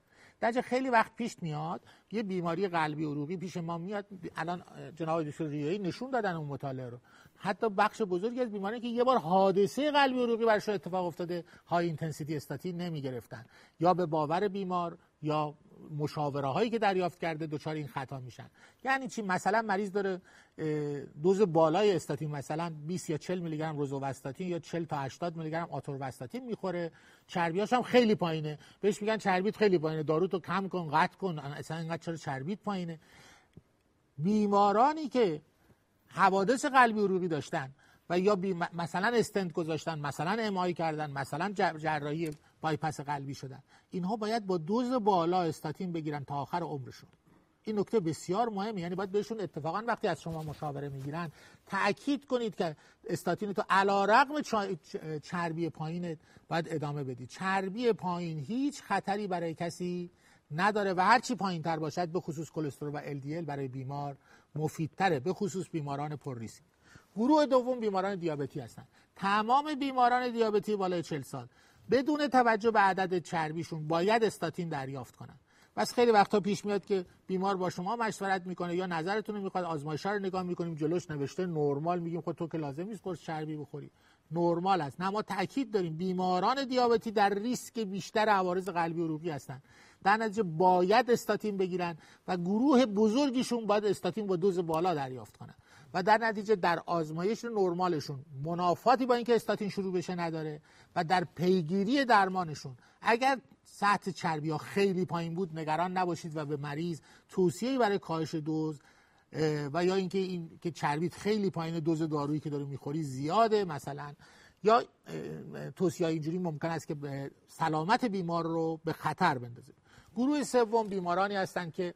درجه خیلی وقت پیش میاد یه بیماری قلبی عروقی پیش ما میاد الان جناب دکتر ریایی نشون دادن اون مطالعه رو. حتی بخش بزرگی از بیماری که یه بار حادثه قلبی عروقی برشون اتفاق افتاده high intensity statin نمی گرفتن یا به باور بیمار یا مشاوره هایی که دریافت کرده دچار این خطا میشن. یعنی چی؟ مثلا مریض داره دوز بالای استاتین مثلا 20 یا 40 میلی گرم روزوواستاتین یا 40 تا 80 میلی گرم آتورواستاتین می‌خوره. چربیاش هم خیلی پایینه. بهش میگن چربیت خیلی پایینه. دارو تو کم کن قطع کن. اصلا اینقدر چرا چربیت پایینه؟ بیمارانی که حوادث قلبی عروقی داشتن. و یا بی مثلا استنت گذاشتن مثلا امایی کردن مثلا جراحی بایپس قلبی شدن. اینها باید با دوز بالا استاتین بگیرن تا آخر عمرشون. این نکته بسیار مهمه. یعنی باید بهشون اتفاقا وقتی از شما مشاوره می‌گیرن تاکید کنید که استاتین تو رقم چربی پایین باید ادامه بدید. چربی پایین هیچ خطری برای کسی نداره و هرچی پایین تر باشد به خصوص کلسترول و LDL برای بیمار مفیدتره به خصوص بیماران پر ریسک. گروه دوم بیماران دیابتی هستند تمام بیماران دیابتی بالای 40 سال. بدون توجه به عدد چربیشون باید استاتین دریافت کنن. بس خیلی وقتا پیش میاد که بیمار با شما مشورت می‌کنه یا نظرتون رو می‌خواد آزمایش رو نگاه می‌کنیم جلوش نوشته نرمال میگیم خود تو که لازم نیست قرص چربی بخوری. نرمال است. نه ما تاکید داریم بیماران دیابتی در ریسک بیشتر عوارض قلبی عروقی هستند در نتیجه باید استاتین بگیرن و گروه بزرگیشون باید استاتین با دوز بالا دریافت کنن. و در نتیجه در آزمایش نرمالشون منافاتی با اینکه استاتین شروع بشه نداره و در پیگیری درمانشون. اگر سطح چربی ها خیلی پایین بود نگران نباشید و به مریض توصیه برای کاهش دوز و یا اینکه این که چربیت خیلی پایین دوز دارویی که داری می‌خوری زیاده مثلا. یا توصیه اینجوری ممکن است که سلامت بیمار رو به خطر بندازه. گروه سوم بیمارانی هستند که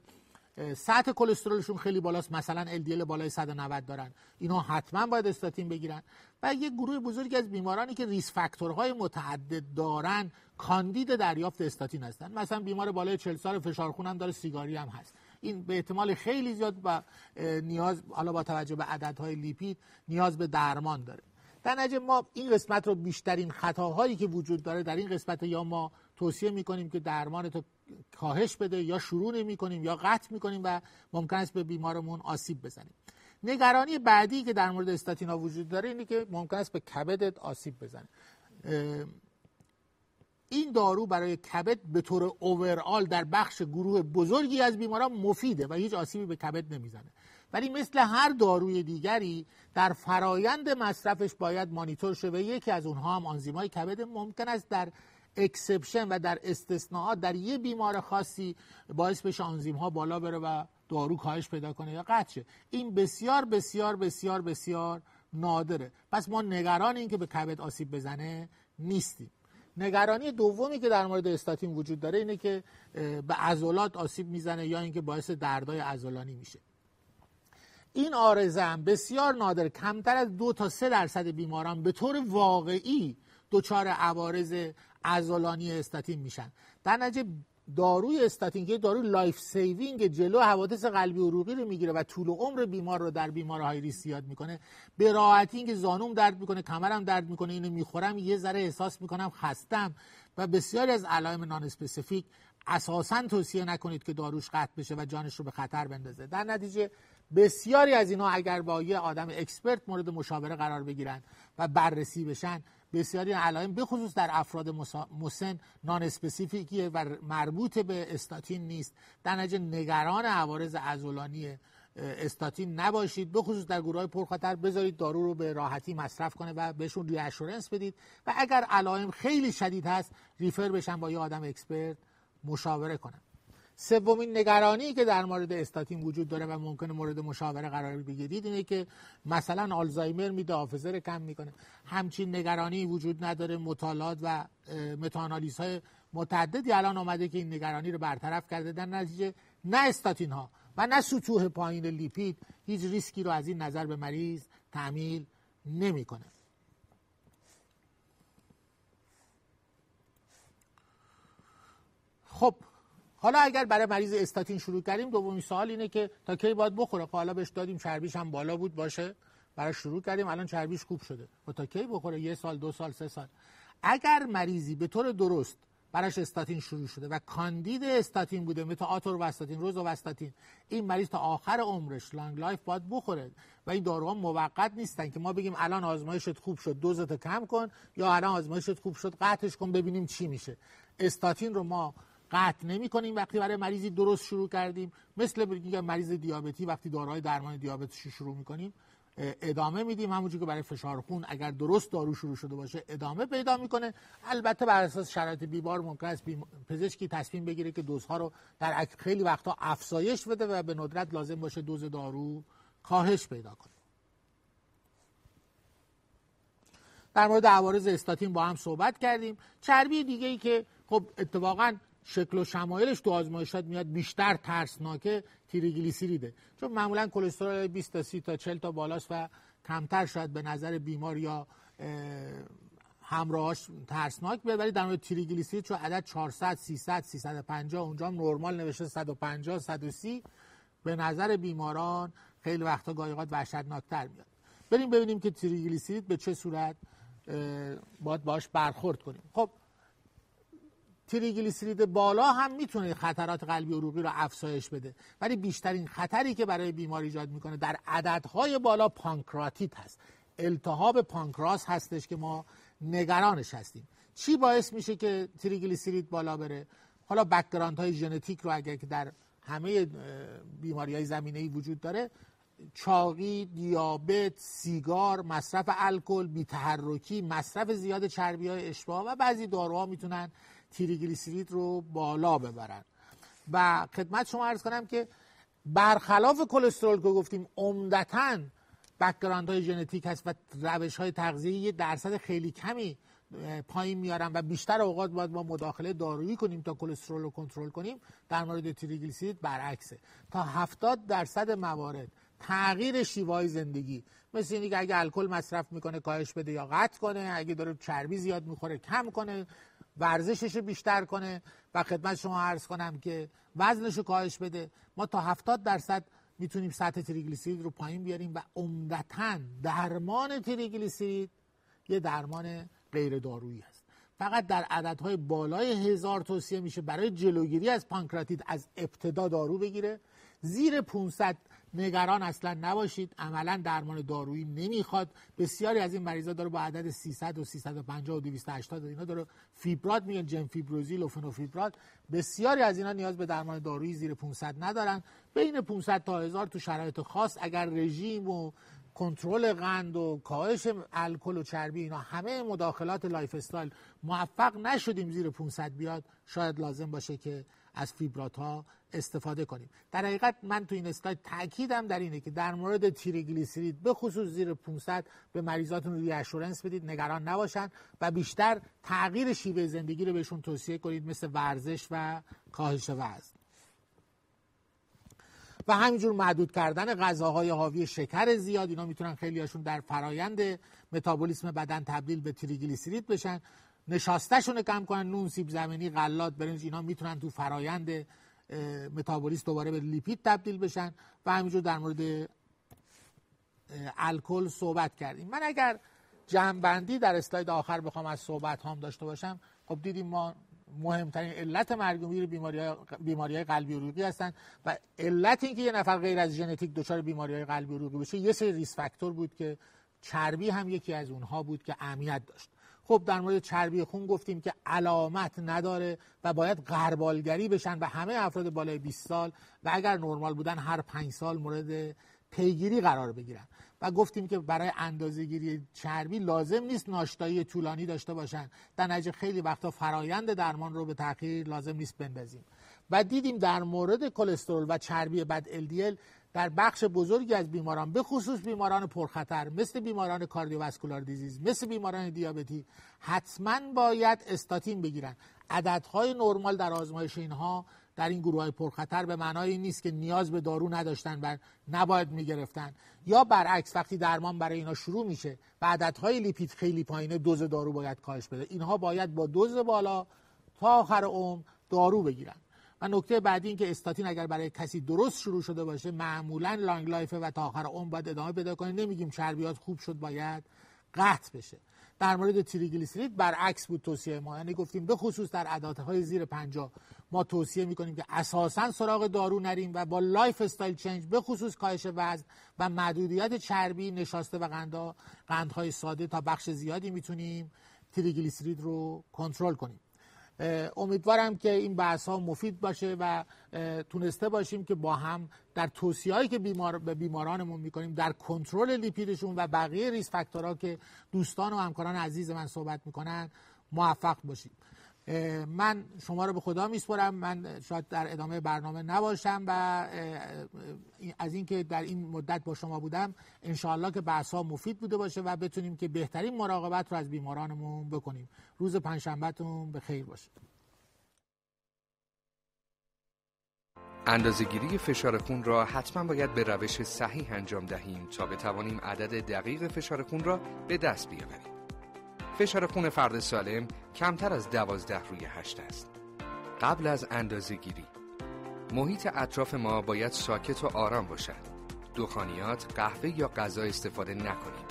سطح کلسترولشون خیلی بالاست. مثلا LDL بالای 190 دارن. اینا حتما باید استاتین بگیرن. و یک گروه بزرگی از بیمارانی که ریس فاکتورهای متعدد دارن کاندید دریافت استاتین هستن. مثلا بیمار بالای 40 سال فشار خون هم داره سیگاری هم هست. این به احتمال خیلی زیاد و نیاز حالا با توجه به عددهای لیپید نیاز به درمان داره. در نتیجه ما این قسمت رو بیشترین خطاهایی که وجود داره در این قسمت یا ما توصیه می‌کنیم که درمان تو کاهش بده یا شروع نمی کنیم یا قطع می کنیم و ممکن است به بیمارمون آسیب بزنیم. نگرانی بعدی که در مورد استاتینا وجود داره اینه که ممکن است به کبدت آسیب بزنه. این دارو برای کبد به طور اوورال در بخش گروه بزرگی از بیماران مفیده و هیچ آسیبی به کبد نمی‌زنه. ولی مثل هر داروی دیگری در فرایند مصرفش باید مانیتور شه و یکی از اونها هم آنزیمای کبد ممکن است در exception و در استثناءات در یه بیمار خاصی باعث بشه آنزیم ها بالا بره و دارو کاهش پیدا کنه یا قطع شه. این بسیار بسیار بسیار بسیار نادره. پس ما نگران این که به کبد آسیب بزنه نیستیم. نگرانی دومی که در مورد استاتین وجود داره اینه که به عضلات آسیب می‌زنه یا اینکه باعث دردای عضلانی میشه. این عارضه هم بسیار نادر. کمتر از دو تا سه درصد بیماران به طور واقعی دچار عوارض عضلانی استاتین میشن. در نتیجه داروی استاتین که داروی life saving جلو حوادث قلبی عروقی رو می‌گیره و طول عمر بیمار رو در بیمارهای ریسک زیاد می‌کنه. به راحتی که زانوم درد می‌کنه کمرم درد می‌کنه اینو می‌خورم یه ذره احساس می‌کنم خستم و بسیاری از علائم non-specific اساسا توصیه نکنید که داروش قطع بشه و جانش رو به خطر بندازه. در نتیجه بسیاری از اینا اگر با یه آدم expert مورد مشاوره قرار بگیرن و بررسی بشن بسیاری علائم به خصوص در افراد مسن non-specific یه و مربوط به استاتین نیست. در نتیجه نگران عوارض عضلانی استاتین نباشید. به خصوص در گروه های پرخطر بذارید دارو رو به راحتی مصرف کنه و بهشون reassurance بدید. و اگر علائم خیلی شدید هست refer بشن با یه آدم expert مشاوره کنن. سومین نگرانی که در مورد استاتین وجود داره و ممکنه مورد مشاوره قرار بگیرید اینه که مثلا آلزایمر میده حافظه رو کم می‌کنه. همچین نگرانی وجود نداره مطالعات و متاانالیز های متعددی الان آمده که این نگرانی رو برطرف کرده در نتیجه نه استاتین ها و نه سطوح پایین لیپید هیچ ریسکی رو از این نظر به مریض تعمیل نمی‌کنه. خب حالا اگر برای مریض استاتین شروع کردیم دومین سوال اینه که تا کی باید بخوره؟ خب حالا بهش دادیم چربیش هم بالا بود باشه. برای شروع کردیم الان چربیش خوب شده. و خب تا کی بخوره؟ یه سال دو سال سه سال. اگر مریضی به طور درست براش استاتین شروع شده و کاندید استاتین بوده مثل آتور و استاتین روز و استاتین این مریض تا آخر عمرش long life باید بخوره. و این داروها موقت نیستن که ما بگیم الان آزمایشت خوب شد دوزت کم کن یا الان آزمایشت خوب شد قطعش کن ببینیم چی میشه. استاتین رو ما قطع نمی کنیم وقتی برای مریضی درست شروع کردیم. مثل مریض دیابتی وقتی داروهای درمان دیابتش شروع می‌کنیم ادامه میدیم. همونجور که برای فشار خون اگر درست دارو شروع شده باشه ادامه پیدا می‌کنه. البته بر اساس شرایط بیمار ممکن است پزشکی تصمیم بگیره که دوزها رو در خیلی وقتا افزایش بده و به ندرت لازم باشه دوز دارو کاهش پیدا کنه. در مورد عوارض استاتین با هم صحبت کردیم. چربی دیگه ای که خب اتفاقا شکل و شمایلش تو آزمایشات میاد بیشتر ترسناکه تریگلیسیریده چون معمولا کلسترول 20 تا 30 تا 40 تا بالاست و کمتر شاید به نظر بیمار یا همراهاش ترسناک بیاد ولی در مورد تریگلیسیرید چون عدد 400 300 350 اونجا هم نرمال نوشته 150 130 به نظر بیماران خیلی وقتا گایقات وحشتناکتر میاد. بریم ببینیم که تریگلیسیرید به چه صورت باید باش برخورد کنیم. خب تریگلیسیرید بالا هم می‌تونه خطرات قلبی عروقی رو افزایش بده. ولی بیشترین خطری که برای بیمار ایجاد می‌کنه در عددهای بالا پانکراتیت هست. التهاب پانکراس هستش که ما نگرانش هستیم. چی باعث میشه که تریگلیسیرید بالا بره؟ حالا background های ژنتیک رو اگر که در همه بیماری های زمینه ای وجود داره چاقی، دیابت، سیگار، مصرف الکل، بیتحرکی، مصرف زیاد چربی های اشباع و بعضی داروها می‌تونن تریگلیسیرید رو بالا ببرن. و خدمت شما عرض کنم که برخلاف کلسترول که گفتیم عمدتا background های ژنتیک هست و روش های تغذیه یه درصد خیلی کمی پایین میارن و بیشتر اوقات باید ما مداخله دارویی کنیم تا کلسترول رو کنترل کنیم. در مورد تریگلیسیرید برعکسه. تا 70 درصد موارد تغییر شیوه‌ی زندگی مثل اینکه اگه الکل مصرف می‌کنه کاهش بده یا قطع کنه اگه داره چربی زیاد می‌خوره کم کنه ورزشش بیشتر کنه و خدمت شما عرض کنم که وزنش رو کاهش بده. ما تا 70 درصد می‌تونیم سطح تریگلیسیرید رو پایین بیاریم و عمدتا درمان تریگلیسیرید یه درمان غیر دارویی است فقط در عددهای بالای هزار توصیه میشه برای جلوگیری از پانکراتیت از ابتدا دارو بگیره. زیر 500 نگران اصلا نباشید. عملا درمان دارویی نمی‌خواد. بسیاری از این مریضا داره با عدد 300 و 350 و 280 اینا داره فیبرات می‌گیرن جم فیبروزیل و فنوفیبرات بسیاری از اینا نیاز به درمان دارویی زیر 500 ندارن. بین 500 تا 1000 تو شرایط خاص اگر رژیم و کنترل قند و کاهش الکل و چربی اینا همه مداخلات lifestyle موفق نشدیم زیر 500 بیاد شاید لازم باشه که از فیبرات ها استفاده کنیم. در حقیقت من تو این اسلاید تاکیدم در اینه که در مورد تریگلیسیرید به خصوص زیر 500 به مریضاتون ری اشورنس بدید نگران نباشن و بیشتر تغییر شیوه زندگی رو بهشون توصیه کنید مثل ورزش و کاهش وزن. و همینجور محدود کردن غذاهای حاوی شکر زیاد اینا می‌تونن خیلی هاشون در فرایند متابولیسم بدن تبدیل به تریگلیسیرید بشن. نشاستشون کم کنن نون سیب زمینی غلات برنج اینا می‌تونن تو فرایند متابولیسم دوباره به لیپید تبدیل بشن و همینجور در مورد الکل صحبت کردیم. من اگر جمعبندی در اسلاید آخر بخوام از صحبت هم داشته باشم خب دیدیم ما مهمترین علت مرگ و میر بیماری های قلبی عروقی هستن و علت اینکه یه نفر غیر از ژنتیک دچار بیماری های قلبی عروقی بشه یه سری ریس فاکتور بود که چربی هم یکی از اونها بود که اهمیت داشت. خب در مورد چربی خون گفتیم که علامت نداره و باید غربالگری بشن و همه افراد بالای 20 سال و اگر نرمال بودن هر 5 سال مورد پیگیری قرار بگیرن. و گفتیم که برای اندازهگیری چربی لازم نیست ناشتایی طولانی داشته باشن. در نتیجه خیلی وقتا فرایند درمان رو به تاخیر لازم نیست بندازیم. و دیدیم در مورد کلسترول و چربی بد LDL در بخش بزرگی از بیماران به خصوص بیماران پرخطر مثل بیماران کاردیوواسکولار دیزیز مثل بیماران دیابتی حتما باید استاتین بگیرن. عددهای نرمال در آزمایش اینها در این گروه های پرخطر به معنای نیست که نیاز به دارو نداشتن و نباید می‌گرفتن. یا برعکس وقتی درمان برای اینا شروع میشه و عددهای لیپید خیلی پایینه دوز دارو باید کاهش بده. اینها باید با دوز بالا تا آخر عمر دارو بگیرن. و نکته بعدی این که استاتین اگر برای کسی درست شروع شده باشه معمولا لانگ لایفه و تا آخر عمر باید ادامه پیدا کنه. نمیگیم چربیات خوب شد باید قطع بشه. در مورد تریگلیسیرید برعکس بود توصیه ما. یعنی گفتیم به خصوص در اعداد زیر 500 ما توصیه می‌کنیم که اساسا سراغ دارو نریم و با lifestyle change به خصوص کاهش وزن و محدودیت چربی نشاسته و قندا قندهای ساده تا بخش زیادی می‌تونیم تریگلیسیرید رو کنترل کنیم. امیدوارم که این بحث ها مفید باشه و تونسته باشیم که با هم در توصیه‌ای که بیمار به بیمارانمون می‌کنیم در کنترل لیپیدشون و بقیه risk factor ها که دوستان و همکاران عزیز من صحبت می‌کنن موفق باشیم. من شما رو به خدا میسپرم من شاید در ادامه برنامه نباشم و از اینکه در این مدت با شما بودم انشاءالله که بحث ها مفید بوده باشه و بتونیم که بهترین مراقبت رو از بیمارانمون بکنیم. روز پنجشنبهتون به خیر باشه. اندازهگیری فشار خون را حتما باید به روش صحیح انجام دهیم تا بتوانیم عدد دقیق فشار خون را به دست بیاوریم. فشار خون فرد سالم کمتر از دوازده روی هشت است. قبل از اندازه گیری محیط اطراف ما باید ساکت و آرام باشد. دخانیات، قهوه یا غذا استفاده نکنیم.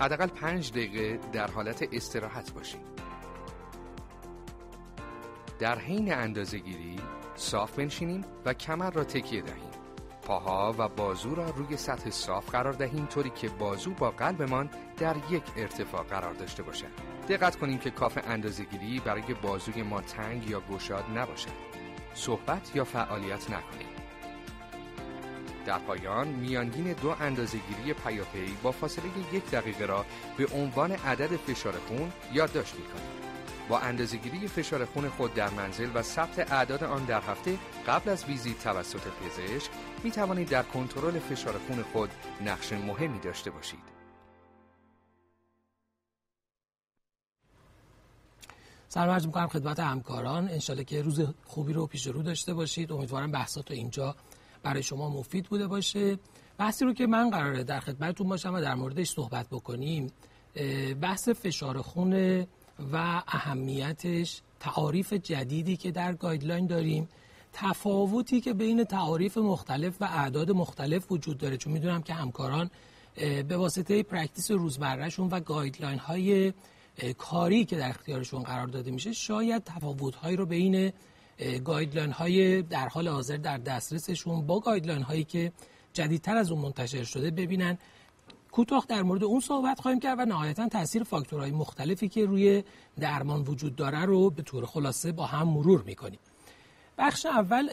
حداقل پنج دقیقه در حالت استراحت باشیم. در حین اندازه گیری صاف بنشینیم و کمر را تکیه دهیم. پاها و بازو را روی سطح صاف قرار دهیم طوری که بازو با قلبمان در یک ارتفاع قرار داشته باشد. دقت کنیم که کاف اندازهگیری برای بازوی ما تنگ یا گشاد نباشد. صحبت یا فعالیت نکنیم. در پایان میانگین دو اندازهگیری پیاپی با فاصله یک دقیقه را به عنوان عدد فشار خون یادداشت می‌کنیم. با اندازهگیری فشار خون خود در منزل و ثبت اعداد آن در هفته قبل از ویزیت توسط پزشک می توانید در کنترل فشار خون خود نقش مهمی داشته باشید. سلام عرض می‌کنم خدمت همکاران. انشالله که روز خوبی رو پیش رو داشته باشید. امیدوارم بحثات اینجا برای شما مفید بوده باشه. بحثی رو که من قراره در خدمتتون باشم و در موردش صحبت بکنیم بحث فشار خون و اهمیتش تعاریف جدیدی که در گایدلاین داریم تفاوتی که بین تعاریف مختلف و اعداد مختلف وجود داره. چون می‌دونم که همکاران به واسطه practice روزمره‌شون و guideline های کاری که در اختیارشون قرار داده میشه شاید تفاوت هایی رو بین guideline های در حال حاضر در دسترسشون با guideline هایی که جدیدتر از اون منتشر شده ببینن کوتاه در مورد اون صحبت خواهیم کرد و نهایتا تاثیر فاکتورهای مختلفی که روی درمان وجود داره رو به طور خلاصه با هم مرور می‌کنیم. بخش اول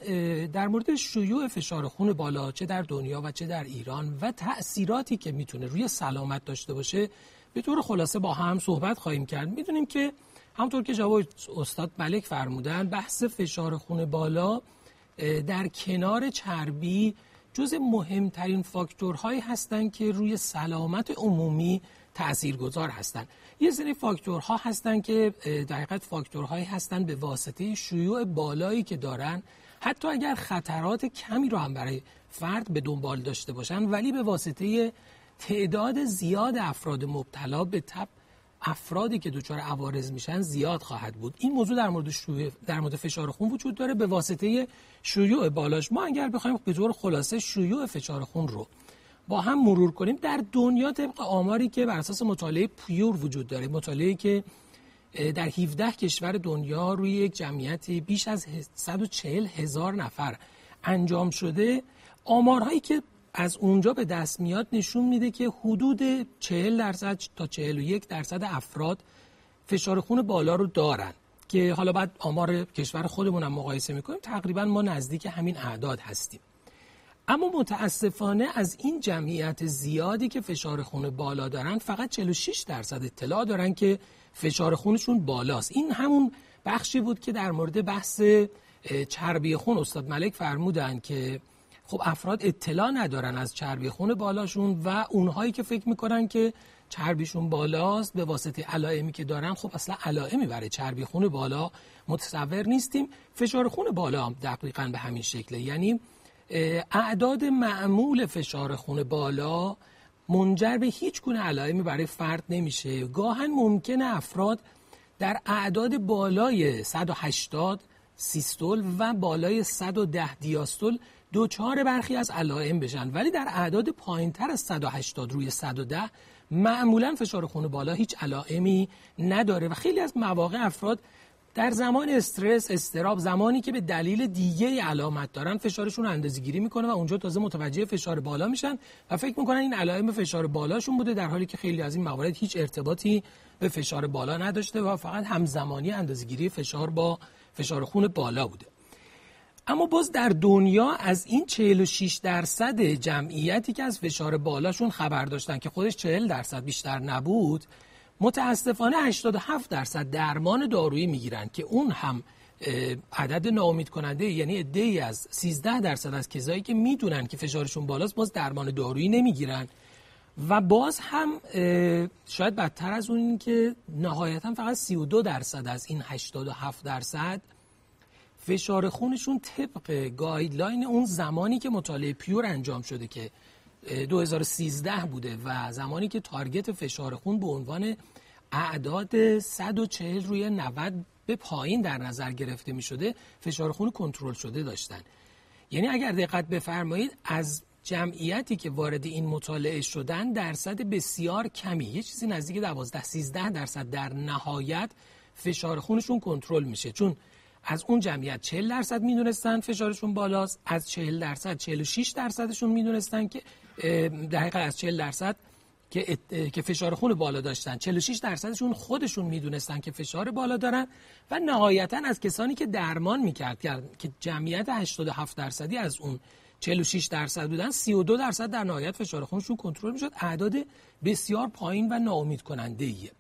در مورد شیوع فشار خون بالا چه در دنیا و چه در ایران و تأثیراتی که می‌تونه روی سلامت داشته باشه به طور خلاصه با هم صحبت خواهیم کرد. می‌دونیم که همطور که جواب استاد ملک فرمودن بحث فشار خون بالا در کنار چربی جز مهمترین فاکتورهایی هستند که روی سلامت عمومی تاثیرگذار هستند. یه سری فاکتورها هستند که در فاکتورهایی هستند به واسطه شیوع بالایی که دارن. حتی اگر خطرات کمی رو هم برای فرد به دنبال داشته باشن ولی به واسطه تعداد زیاد افراد مبتلا به تب افرادی که دچار عوارض میشن زیاد خواهد بود. این موضوع در مورد در مورد فشار خون وجود داره به واسطه شیوع بالاش. ما اگر بخوایم به طور خلاصه شیوع فشار خون رو با هم مرور کنیم در دنیا طبق آماری که بر اساس مطالعه پیور وجود داره مطالعه که در 17 کشور دنیا روی یک جمعیت بیش از 140 هزار نفر انجام شده آمارهایی که از اونجا به دست میاد نشون میده که حدود 40 درصد تا 41 درصد افراد فشار خون بالا رو دارن که حالا بعد آمار کشور خودمون هم مقایسه می‌کنیم تقریبا ما نزدیک همین اعداد هستیم. اما متاسفانه از این جمعیت زیادی که فشار خون بالا دارن فقط 46 درصد اطلاع دارن که فشار خونشون بالاست. این همون بخشی بود که در مورد بحث چربی خون استاد ملک فرمودن که خب افراد اطلاع ندارن از چربی خون بالاشون و اونهایی که فکر می‌کنن که چربیشون بالاست به واسطه علائمی که دارن خب اصلا علائمی برای چربی خون بالا متصور نیستیم. فشار خون بالا هم دقیقا به همین شکله. یعنی اعداد معمول فشار خون بالا منجر به هیچ گونه علائمی برای فرد نمیشه. گاهن ممکنه افراد در اعداد بالای 180 سیستول و بالای 110 دیاستول دوچار برخی از علائم بشن. ولی در اعداد پایین تر از 180 روی 110 معمولا فشار خون بالا هیچ علائمی نداره و خیلی از مواقع افراد در زمان استرس استراب زمانی که به دلیل دیگه علامت دارن فشارشون رو اندازه‌گیری می‌کنه و اونجا تازه متوجه فشار بالا میشن و فکر می‌کنن این علائم فشار بالاشون بوده در حالی که خیلی از این موارد هیچ ارتباطی به فشار بالا نداشته و فقط همزمانی اندازه‌گیری فشار با فشار خون بالا بوده. اما باز در دنیا از این 46 درصد جمعیتی که از فشار بالاشون خبر داشتن که خودش 40 درصد بیشتر نبود متاسفانه 87 درصد درمان دارویی می‌گیرن که اون هم عدد ناامید کننده یعنی عده‌ای از 13 درصد از کسایی که می‌دونن که فشارشون بالاست باز درمان دارویی نمی‌گیرن. و باز هم شاید بدتر از اون این که نهایتا فقط 32 درصد از این 87 درصد فشار خونشون طبق guideline اون زمانی که مطالعه PURE انجام شده که 2013 بوده و زمانی که target فشار خون به عنوان اعداد 140 روی 90 به پایین در نظر گرفته می شده فشار خون کنترل شده داشتن. یعنی اگر دقت بفرمایید از جمعیتی که وارد این مطالعه شدن درصد بسیار کمی یه چیزی نزدیک 12 13 درصد در نهایت فشار خونشون کنترل میشه. چون از اون جمعیت 40 درصد می‌دونستن فشارشون بالاست از 40 درصد 46 درصدشون می‌دونستن که دقیقا از 40 درصد که, که فشار خون بالا داشتن 46 درصدشون خودشون می‌دونستن که فشار بالا دارن و نهایتا از کسانی که درمان می‌کرد که جمعیت 87 درصدی از اون 46 درصد بودن 32 درصد در نهایت فشار خونشون کنترل می‌شد اعداد بسیار پایین و ناامید کننده ایه.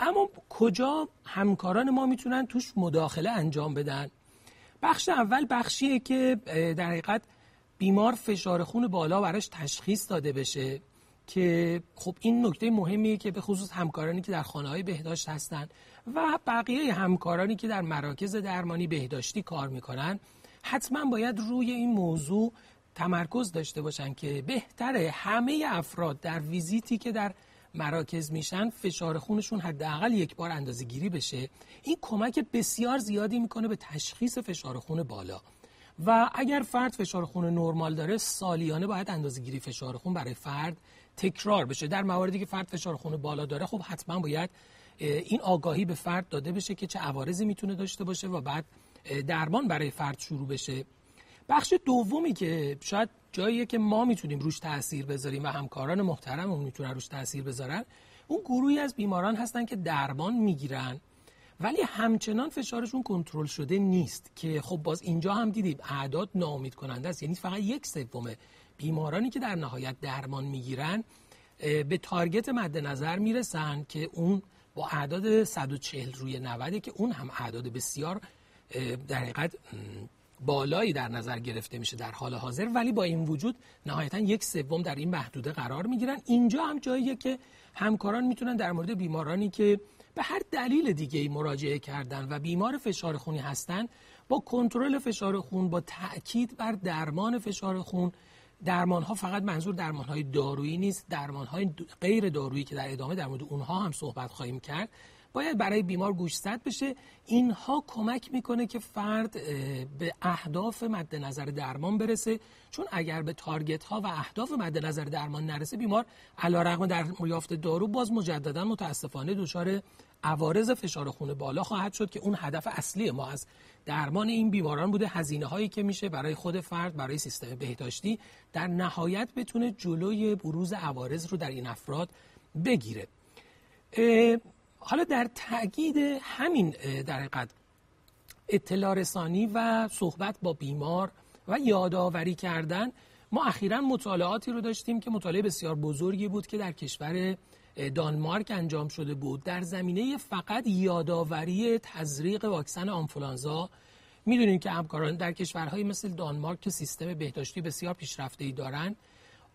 اما کجا همکاران ما می‌تونن توش مداخله انجام بدن؟ بخش اول بخشیه که در حقیقت بیمار فشار خون بالا براش تشخیص داده بشه که خب این نکته مهمیه که به خصوص همکارانی که در خانه های بهداشت هستن و بقیه همکارانی که در مراکز درمانی بهداشتی کار می‌کنن حتما باید روی این موضوع تمرکز داشته باشن که بهتره همه افراد در ویزیتی که در مراکز میشن فشار خونشون حداقل یک بار اندازه گیری بشه. این کمک بسیار زیادی می‌کنه به تشخیص فشار خون بالا. و اگر فرد فشار خون نرمال داره سالیانه باید اندازه گیری فشار خون برای فرد تکرار بشه. در مواردی که فرد فشار خون بالا داره خب حتما باید این آگاهی به فرد داده بشه که چه عوارضی می‌تونه داشته باشه و بعد درمان برای فرد شروع بشه. بخش دومی که شاید جاییه که ما می‌تونیم روش تاثیر بذاریم و همکاران محترممون می‌تونن روش تاثیر بذارن اون گروهی از بیماران هستن که درمان می‌گیرن ولی همچنان فشارشون کنترل شده نیست که خب باز اینجا هم دیدیم اعداد ناامید کننده است. یعنی فقط یک سوم بیمارانی که در نهایت درمان می‌گیرن به تارگت مد نظر می‌رسن که اون با اعداد 140 روی 90 که اون هم اعداد بسیار در حقیقت بالایی در نظر گرفته میشه در حال حاضر ولی با این وجود نهایتا یک سوم در این محدوده قرار می‌گیرن. اینجا هم جاییه که همکاران می‌تونن در مورد بیمارانی که به هر دلیل دیگه ای مراجعه کردن و بیمار فشار خونی هستن با کنترل فشار خون با تاکید بر درمان فشار خون. درمان ها فقط منظور درمان های دارویی نیست درمان های غیر دارویی که در ادامه در مورد اونها هم صحبت خواهیم کرد. باید برای بیمار گوشزد بشه. اینها کمک می‌کنه که فرد به اهداف مد نظر درمان برسه. چون اگر به تارگت ها و اهداف مد نظر درمان نرسه بیمار علیرغم در یافت دارو باز مجددا متاسفانه دچار عوارض فشار خون بالا خواهد شد که اون هدف اصلی ما از درمان این بیماران بوده. هزینه هایی که میشه برای خود فرد برای سیستم بهداشتی در نهایت بتونه جلوی بروز عوارض رو در این افراد بگیره. حالا در تاکید همین در اطلاع رسانی و صحبت با بیمار و یادآوری کردن ما اخیرا مطالعاتی رو داشتیم که مطالعه بسیار بزرگی بود که در کشور دانمارک انجام شده بود. در زمینه فقط یادآوری تزریق واکسن آنفولانزا می‌دونیم که همکاران در کشورهایی مثل دانمارک که سیستم بهداشتی بسیار پیشرفته ای دارند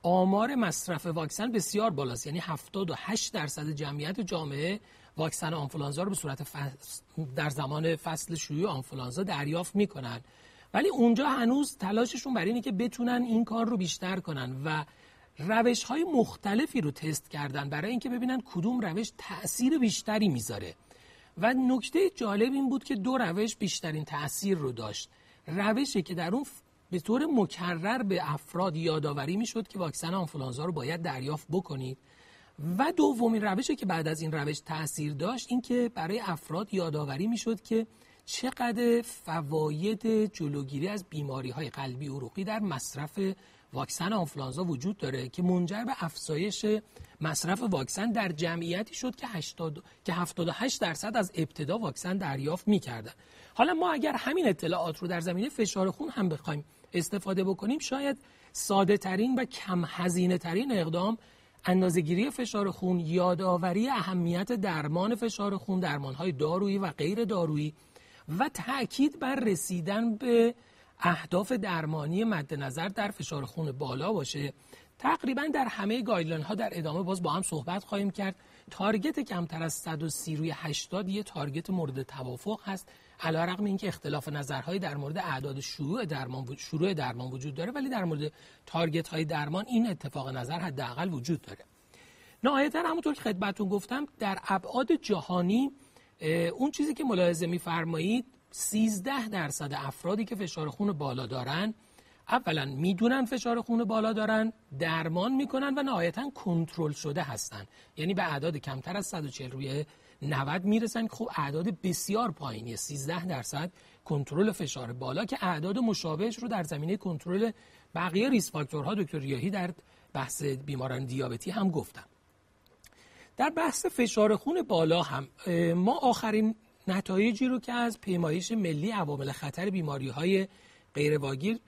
آمار مصرف واکسن بسیار بالاست. یعنی 78 درصد جمعیت جامعه واکسن آنفولانزا رو به صورت در زمان فصل شیوع آنفولانزا دریافت می‌کنن. ولی اونجا هنوز تلاششون برای اینه که بتونن این کار رو بیشتر کنن و روش های مختلفی رو تست کردن برای اینکه ببینن کدوم روش تاثیر بیشتری می‌ذاره. و نکته جالب این بود که دو روش بیشترین تاثیر رو داشت. روشی که در اون به طور مکرر به افراد یادآوری می‌شد که واکسن آنفولانزا رو باید دریافت بکنید. و دومین روشی که بعد از این روش تاثیر داشت این که برای افراد یادآوری می‌شد که چقدر فواید جلوگیری از بیماری های قلبی عروقی در مصرف واکسن آنفلانزا وجود داره که منجر به افزایش مصرف واکسن در جمعیتی شد که 80 که 78 درصد از ابتدا واکسن دریافت می‌کردن. حالا ما اگر همین اطلاعات رو در زمینه فشار خون هم بخوایم استفاده بکنیم شاید ساده ترین و کم هزینه ترین اقدام اندازهگیری فشار خون یادآوری اهمیت درمان فشار خون درمانهای دارویی و غیر دارویی و تاکید بر رسیدن به اهداف درمانی مد نظر در فشار خون بالا باشه. تقریبا در همه guideline ها در ادامه باز با هم صحبت خواهیم کرد. target کمتر از 130 روی 80 یه target مورد توافق هست. علی رغم اینکه اختلاف نظرهایی در مورد اعداد شروع درمان شروع درمان وجود داره ولی در مورد target های درمان این اتفاق نظر حداقل وجود داره. نهایتا همونطور که خدمتتون گفتم در ابعاد جهانی اون چیزی که ملاحظه میفرمایید 13 درصد افرادی که فشار خون بالا دارن اولا می‌دونن فشار خون بالا دارن درمان می‌کنن و نهایتا کنترل شده هستن. یعنی به اعداد کمتر از 140 روی 90 می‌رسن. خب اعداد بسیار پایینی. 13 درصد کنترل فشار بالا که اعداد مشابهش رو در زمینه کنترل بقیه ریس فاکتورها دکتر ریاهی در بحث بیماران دیابتی هم گفتم. در بحث فشار خون بالا هم ما آخرین نتایجی رو که از پیمایش ملی عوامل خطر بیماری های غیرواگیر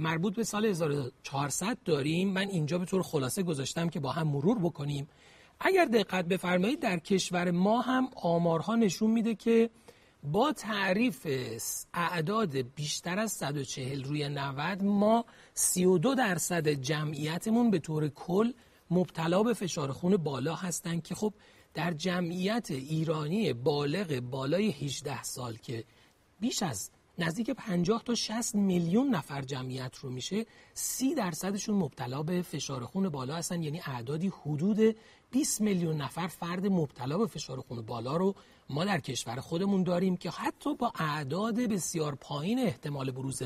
مربوط به سال 1400 داریم. من اینجا به طور خلاصه گذاشتم که با هم مرور بکنیم. اگر دقت بفرمایید در کشور ما هم آمارها نشون میده که با تعریف اعداد بیشتر از 140 روی 90 ما 32 درصد جمعیتمون به طور کل مبتلا به فشار خون بالا هستند که خب در جمعیت ایرانی بالغ بالای 18 سال که بیش از نزدیک 50 تا 60 میلیون نفر جمعیت رو میشه 30 درصدشون مبتلا به فشار خون بالا هستن. یعنی اعدادی حدود 20 میلیون نفر فرد مبتلا به فشار خون بالا رو ما در کشور خودمون داریم که حتی با اعداد بسیار پایین احتمال بروز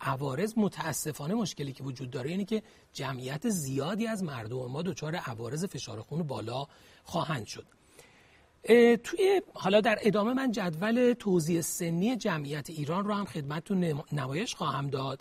عوارض متاسفانه مشکلی که وجود داره یعنی که جمعیت زیادی از مردم ما دچار عوارض فشار خون بالا خواهند شد. توی حالا در ادامه من جدول توزیع سنی جمعیت ایران رو هم خدمتتون نمایش خواهم داد.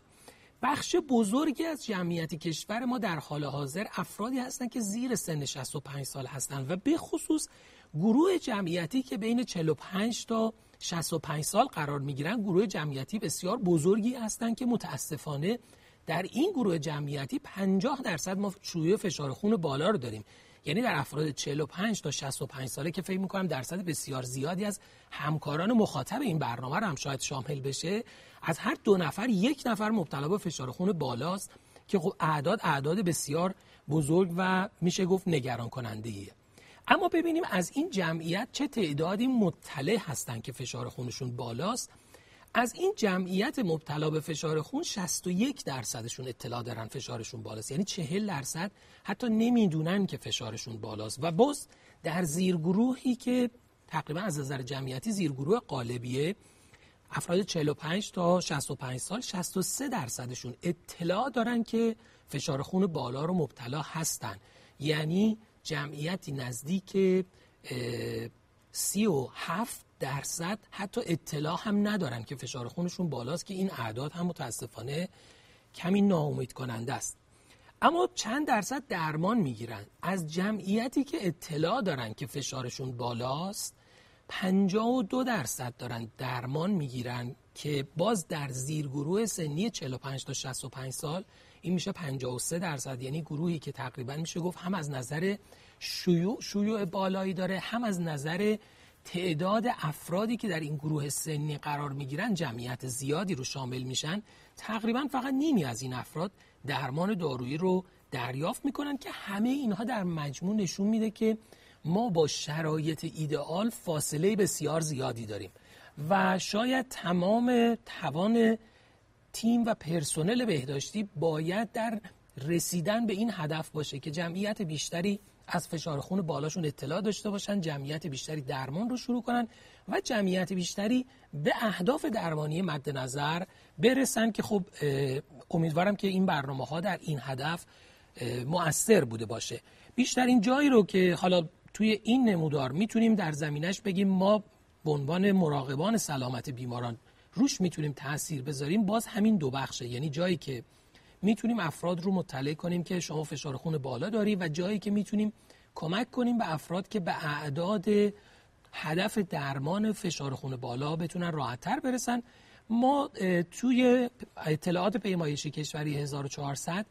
بخش بزرگی از جمعیت کشور ما در حال حاضر افرادی هستند که زیر سن 65 سال هستند و به خصوص گروه جمعیتی که بین 45 تا 65 سال قرار می گیرن گروه جمعیتی بسیار بزرگی هستند که متاسفانه در این گروه جمعیتی 50 درصد ما شیوع فشار خون بالا رو داریم. یعنی در افراد 45 تا 65 ساله که فکر می‌کنم درصد بسیار زیادی از همکاران مخاطب این برنامه رو هم شاید شامل بشه از هر دو نفر یک نفر مبتلا به فشار خون بالاست که خب اعداد اعداد بسیار بزرگ و میشه گفت نگران کننده ایه. اما ببینیم از این جمعیت چه تعدادی مطلع هستند که فشار خونشون بالاست از این جمعیت مبتلا به فشار خون 61 درصدشون اطلاع دارن فشارشون بالاست. یعنی 40 درصد حتی نمی‌دونن که فشارشون بالاست. و باز در زیرگروهی که تقریبا از نظر جمعیتی زیرگروه قالبیه افراد 45 تا 65 سال 63 درصدشون اطلاع دارن که فشار خون بالا رو مبتلا هستن. یعنی جمعیتی نزدیک 37 درصد حتی اطلاع هم ندارن که فشار خونشون بالاست که این اعداد هم متاسفانه کمی ناامید کننده است. اما چند درصد درمان می‌گیرن. از جمعیتی که اطلاع دارن که فشارشون بالاست 52 درصد دارن درمان می‌گیرن که باز در زیر گروه سنی 45 تا 65 سال این میشه 53 درصد. یعنی گروهی که تقریبا میشه گفت هم از نظر شیوع شیوع بالایی داره هم از نظر تعداد افرادی که در این گروه سنی قرار می‌گیرن جمعیت زیادی رو شامل میشن. تقریبا فقط نیمی از این افراد درمان دارویی رو دریافت می‌کنن که همه اینها در مجموع نشون میده که ما با شرایط ایدئال فاصله بسیار زیادی داریم و شاید تمام توان تیم و پرسنل بهداشتی باید در رسیدن به این هدف باشه که جمعیت بیشتری از فشار خون بالاشون اطلاع داشته باشن جمعیت بیشتری درمان رو شروع کنن و جمعیت بیشتری به اهداف درمانی مد نظر برسن که خب امیدوارم که این برنامه ها در این هدف مؤثر بوده باشه. بیشترین جایی رو که حالا توی این نمودار می‌تونیم در زمینش بگیم ما به عنوان مراقبان سلامت بیماران روش می‌تونیم تاثیر بذاریم باز همین دو بخشه. یعنی جایی که می‌تونیم افراد رو مطلع کنیم که شما فشار خون بالا داری و جایی که می‌تونیم کمک کنیم به افراد که به اعداد هدف درمان فشار خون بالا بتونن راحتتر برسن. ما توی اطلاعات پیمایشی کشوری 1400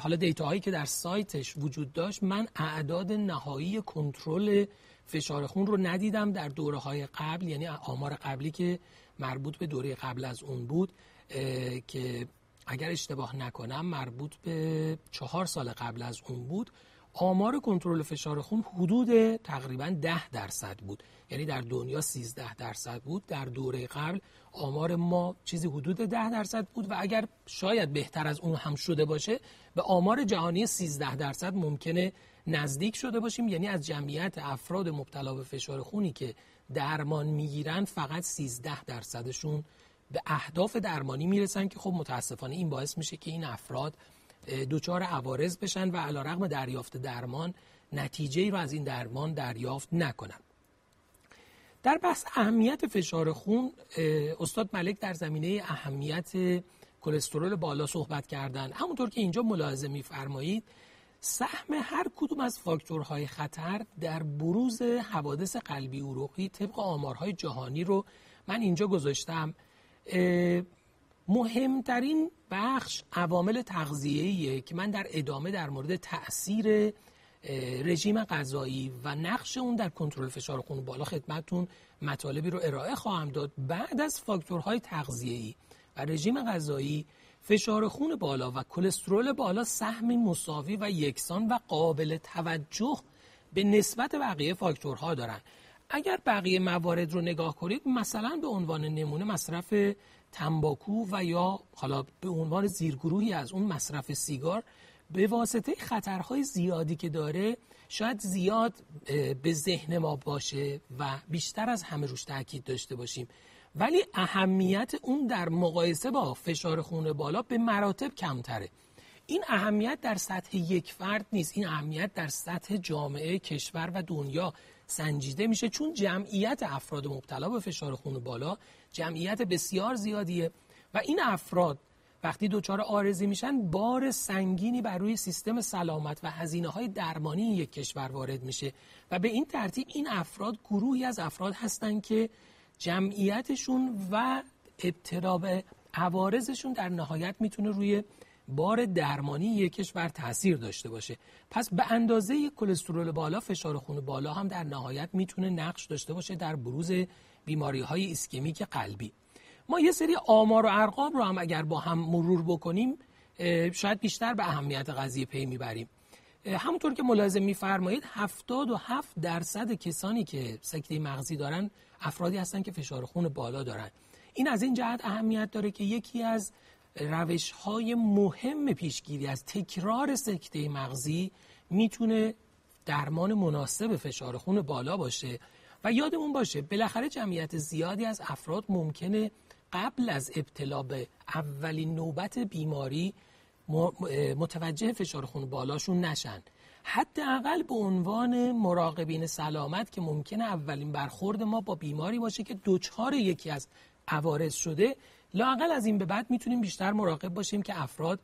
حالا دیتاهایی که در سایتش وجود داشت من اعداد نهایی کنترل فشار خون رو ندیدم در دوره های قبل یعنی آمار قبلی که مربوط به دوره قبل از اون بود که اگر اشتباه نکنم مربوط به چهار سال قبل از اون بود. آمار کنترل فشار خون حدود تقریبا ده درصد بود. یعنی در دنیا 13 درصد بود. در دوره قبل آمار ما چیزی حدود ده درصد بود و اگر شاید بهتر از اون هم شده باشه به آمار جهانی 13 درصد ممکنه نزدیک شده باشیم. یعنی از جمعیت افراد مبتلا به فشار خونی که درمان می‌گیرن فقط 13 درصدشون به اهداف درمانی می‌رسن که خب متاسفانه این باعث میشه که این افراد دچار عوارض بشن و علیرغم دریافت درمان نتیجه ای رو از این درمان دریافت نکنن. در بحث اهمیت فشار خون استاد ملک در زمینه اهمیت کلسترول بالا صحبت کردن. همونطور که اینجا ملاحظه میفرمایید سهم هر کدوم از فاکتورهای خطر در بروز حوادث قلبی عروقی طبق آمارهای جهانی رو من اینجا گذاشتم. مهمترین بخش عوامل تغذیه‌ایه که من در ادامه در مورد تاثیر رژیم غذایی و نقش اون در کنترل فشار خون بالا خدمتون مطالبی رو ارائه خواهم داد. بعد از فاکتورهای تغذیه‌ای و رژیم غذایی فشار خون بالا و کلسترول بالا سهمی مساوی و یکسان و قابل توجه به نسبت بقیه فاکتورها دارن. اگر بقیه موارد رو نگاه کنید مثلا به عنوان نمونه مصرف تنباکو و یا حالا به عنوان زیرگروهی از اون مصرف سیگار به واسطه خطرهای زیادی که داره شاید زیاد به ذهن ما باشه و بیشتر از همه روش تاکید داشته باشیم. ولی اهمیت اون در مقایسه با فشار خون بالا به مراتب کمتره. این اهمیت در سطح یک فرد نیست این اهمیت در سطح جامعه کشور و دنیا. سنجیده میشه چون جمعیت افراد مبتلا به فشار خون بالا جمعیت بسیار زیادیه و این افراد وقتی دچار آرزی میشن بار سنگینی بر روی سیستم سلامت و هزینه های درمانی یک کشور وارد میشه و به این ترتیب این افراد گروهی از افراد هستند که جمعیتشون و ابتلا به عوارضشون در نهایت می‌تونه روی بار درمانی یک کشور تاثیر داشته باشه. پس به اندازه کلسترول بالا فشار خون بالا هم در نهایت می‌تونه نقش داشته باشه در بروز بیماری های ایسکمیک قلبی. ما یه سری آمار و ارقام رو هم اگر با هم مرور بکنیم شاید بیشتر به اهمیت قضیه پی می‌بریم. همونطور که ملاحظه میفرمایید 77 درصد کسانی که سکته مغزی دارن افرادی هستن که فشار خون بالا دارن. این از این جهت اهمیت داره که یکی از روش های مهم پیشگیری از تکرار سکته مغزی می‌تونه درمان مناسب فشار خون بالا باشه. و یادمون باشه بالاخره جمعیت زیادی از افراد ممکنه قبل از ابتلا به اولین نوبت بیماری متوجه فشار خون بالاشون نشن. حداقل به عنوان مراقبین سلامت که ممکنه اولین برخورد ما با بیماری باشه که دوچار یکی از عوارض شده لاقل از این به بعد می‌تونیم بیشتر مراقب باشیم که افراد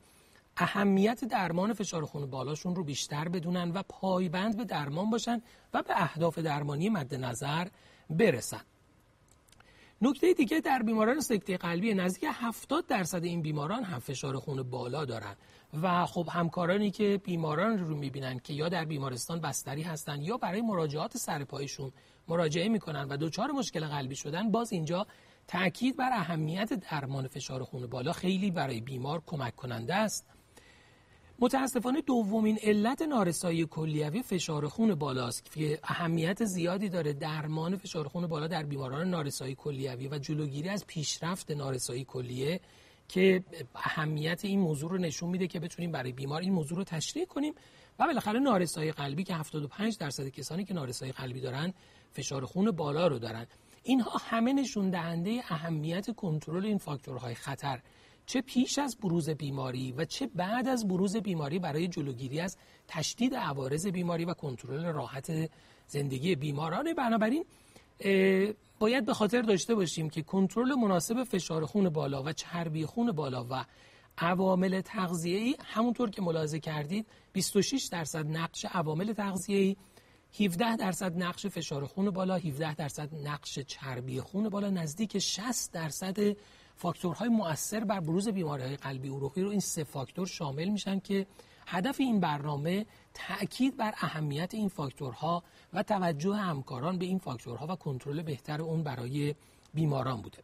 اهمیت درمان فشار خون بالاشون رو بیشتر بدونن و پایبند به درمان باشن و به اهداف درمانی مد نظر برسن. نکته دیگه در بیماران سکته قلبی نزدیک 70 درصد این بیماران هم فشار خون بالا دارن. و خب همکارانی که بیماران رو می‌بینن که یا در بیمارستان بستری هستن یا برای مراجعات سرپایشون مراجعه می‌کنن و دچار مشکل قلبی شدن باز اینجا تاکید بر اهمیت درمان فشار خون بالا خیلی برای بیمار کمک کننده است. متاسفانه دومین علت نارسایی کلیوی فشار خون بالاست که اهمیت زیادی داره درمان فشار خون بالا در بیماران نارسایی کلیوی و جلوگیری از پیشرفت نارسایی کلیه که اهمیت این موضوع رو نشون میده که بتونیم برای بیمار این موضوع رو تشریح کنیم و بالاخره نارسایی قلبی که 75 درصد کسانی که نارسایی قلبی دارن فشار خون بالا رو دارن. اینها همه نشون دهنده اهمیت کنترل این فاکتورهای خطر. چه پیش از بروز بیماری و چه بعد از بروز بیماری برای جلوگیری از تشدید عوارض بیماری و کنترل راحت زندگی بیماران. بنابراین باید به خاطر داشته باشیم که کنترل مناسب فشار خون بالا و چربی خون بالا و عوامل تغذیه‌ای همونطور که ملاحظه کردید 26 درصد نقش عوامل تغذیه‌ای 17 درصد نقش فشار خون بالا 17 درصد نقش چربی خون بالا نزدیک 60 درصد فاکتورهای مؤثر بر بروز بیماری های قلبی عروقی رو این سه فاکتور شامل میشن که هدف این برنامه تأکید بر اهمیت این فاکتورها و توجه همکاران به این فاکتورها و کنترل بهتر اون برای بیماران بوده.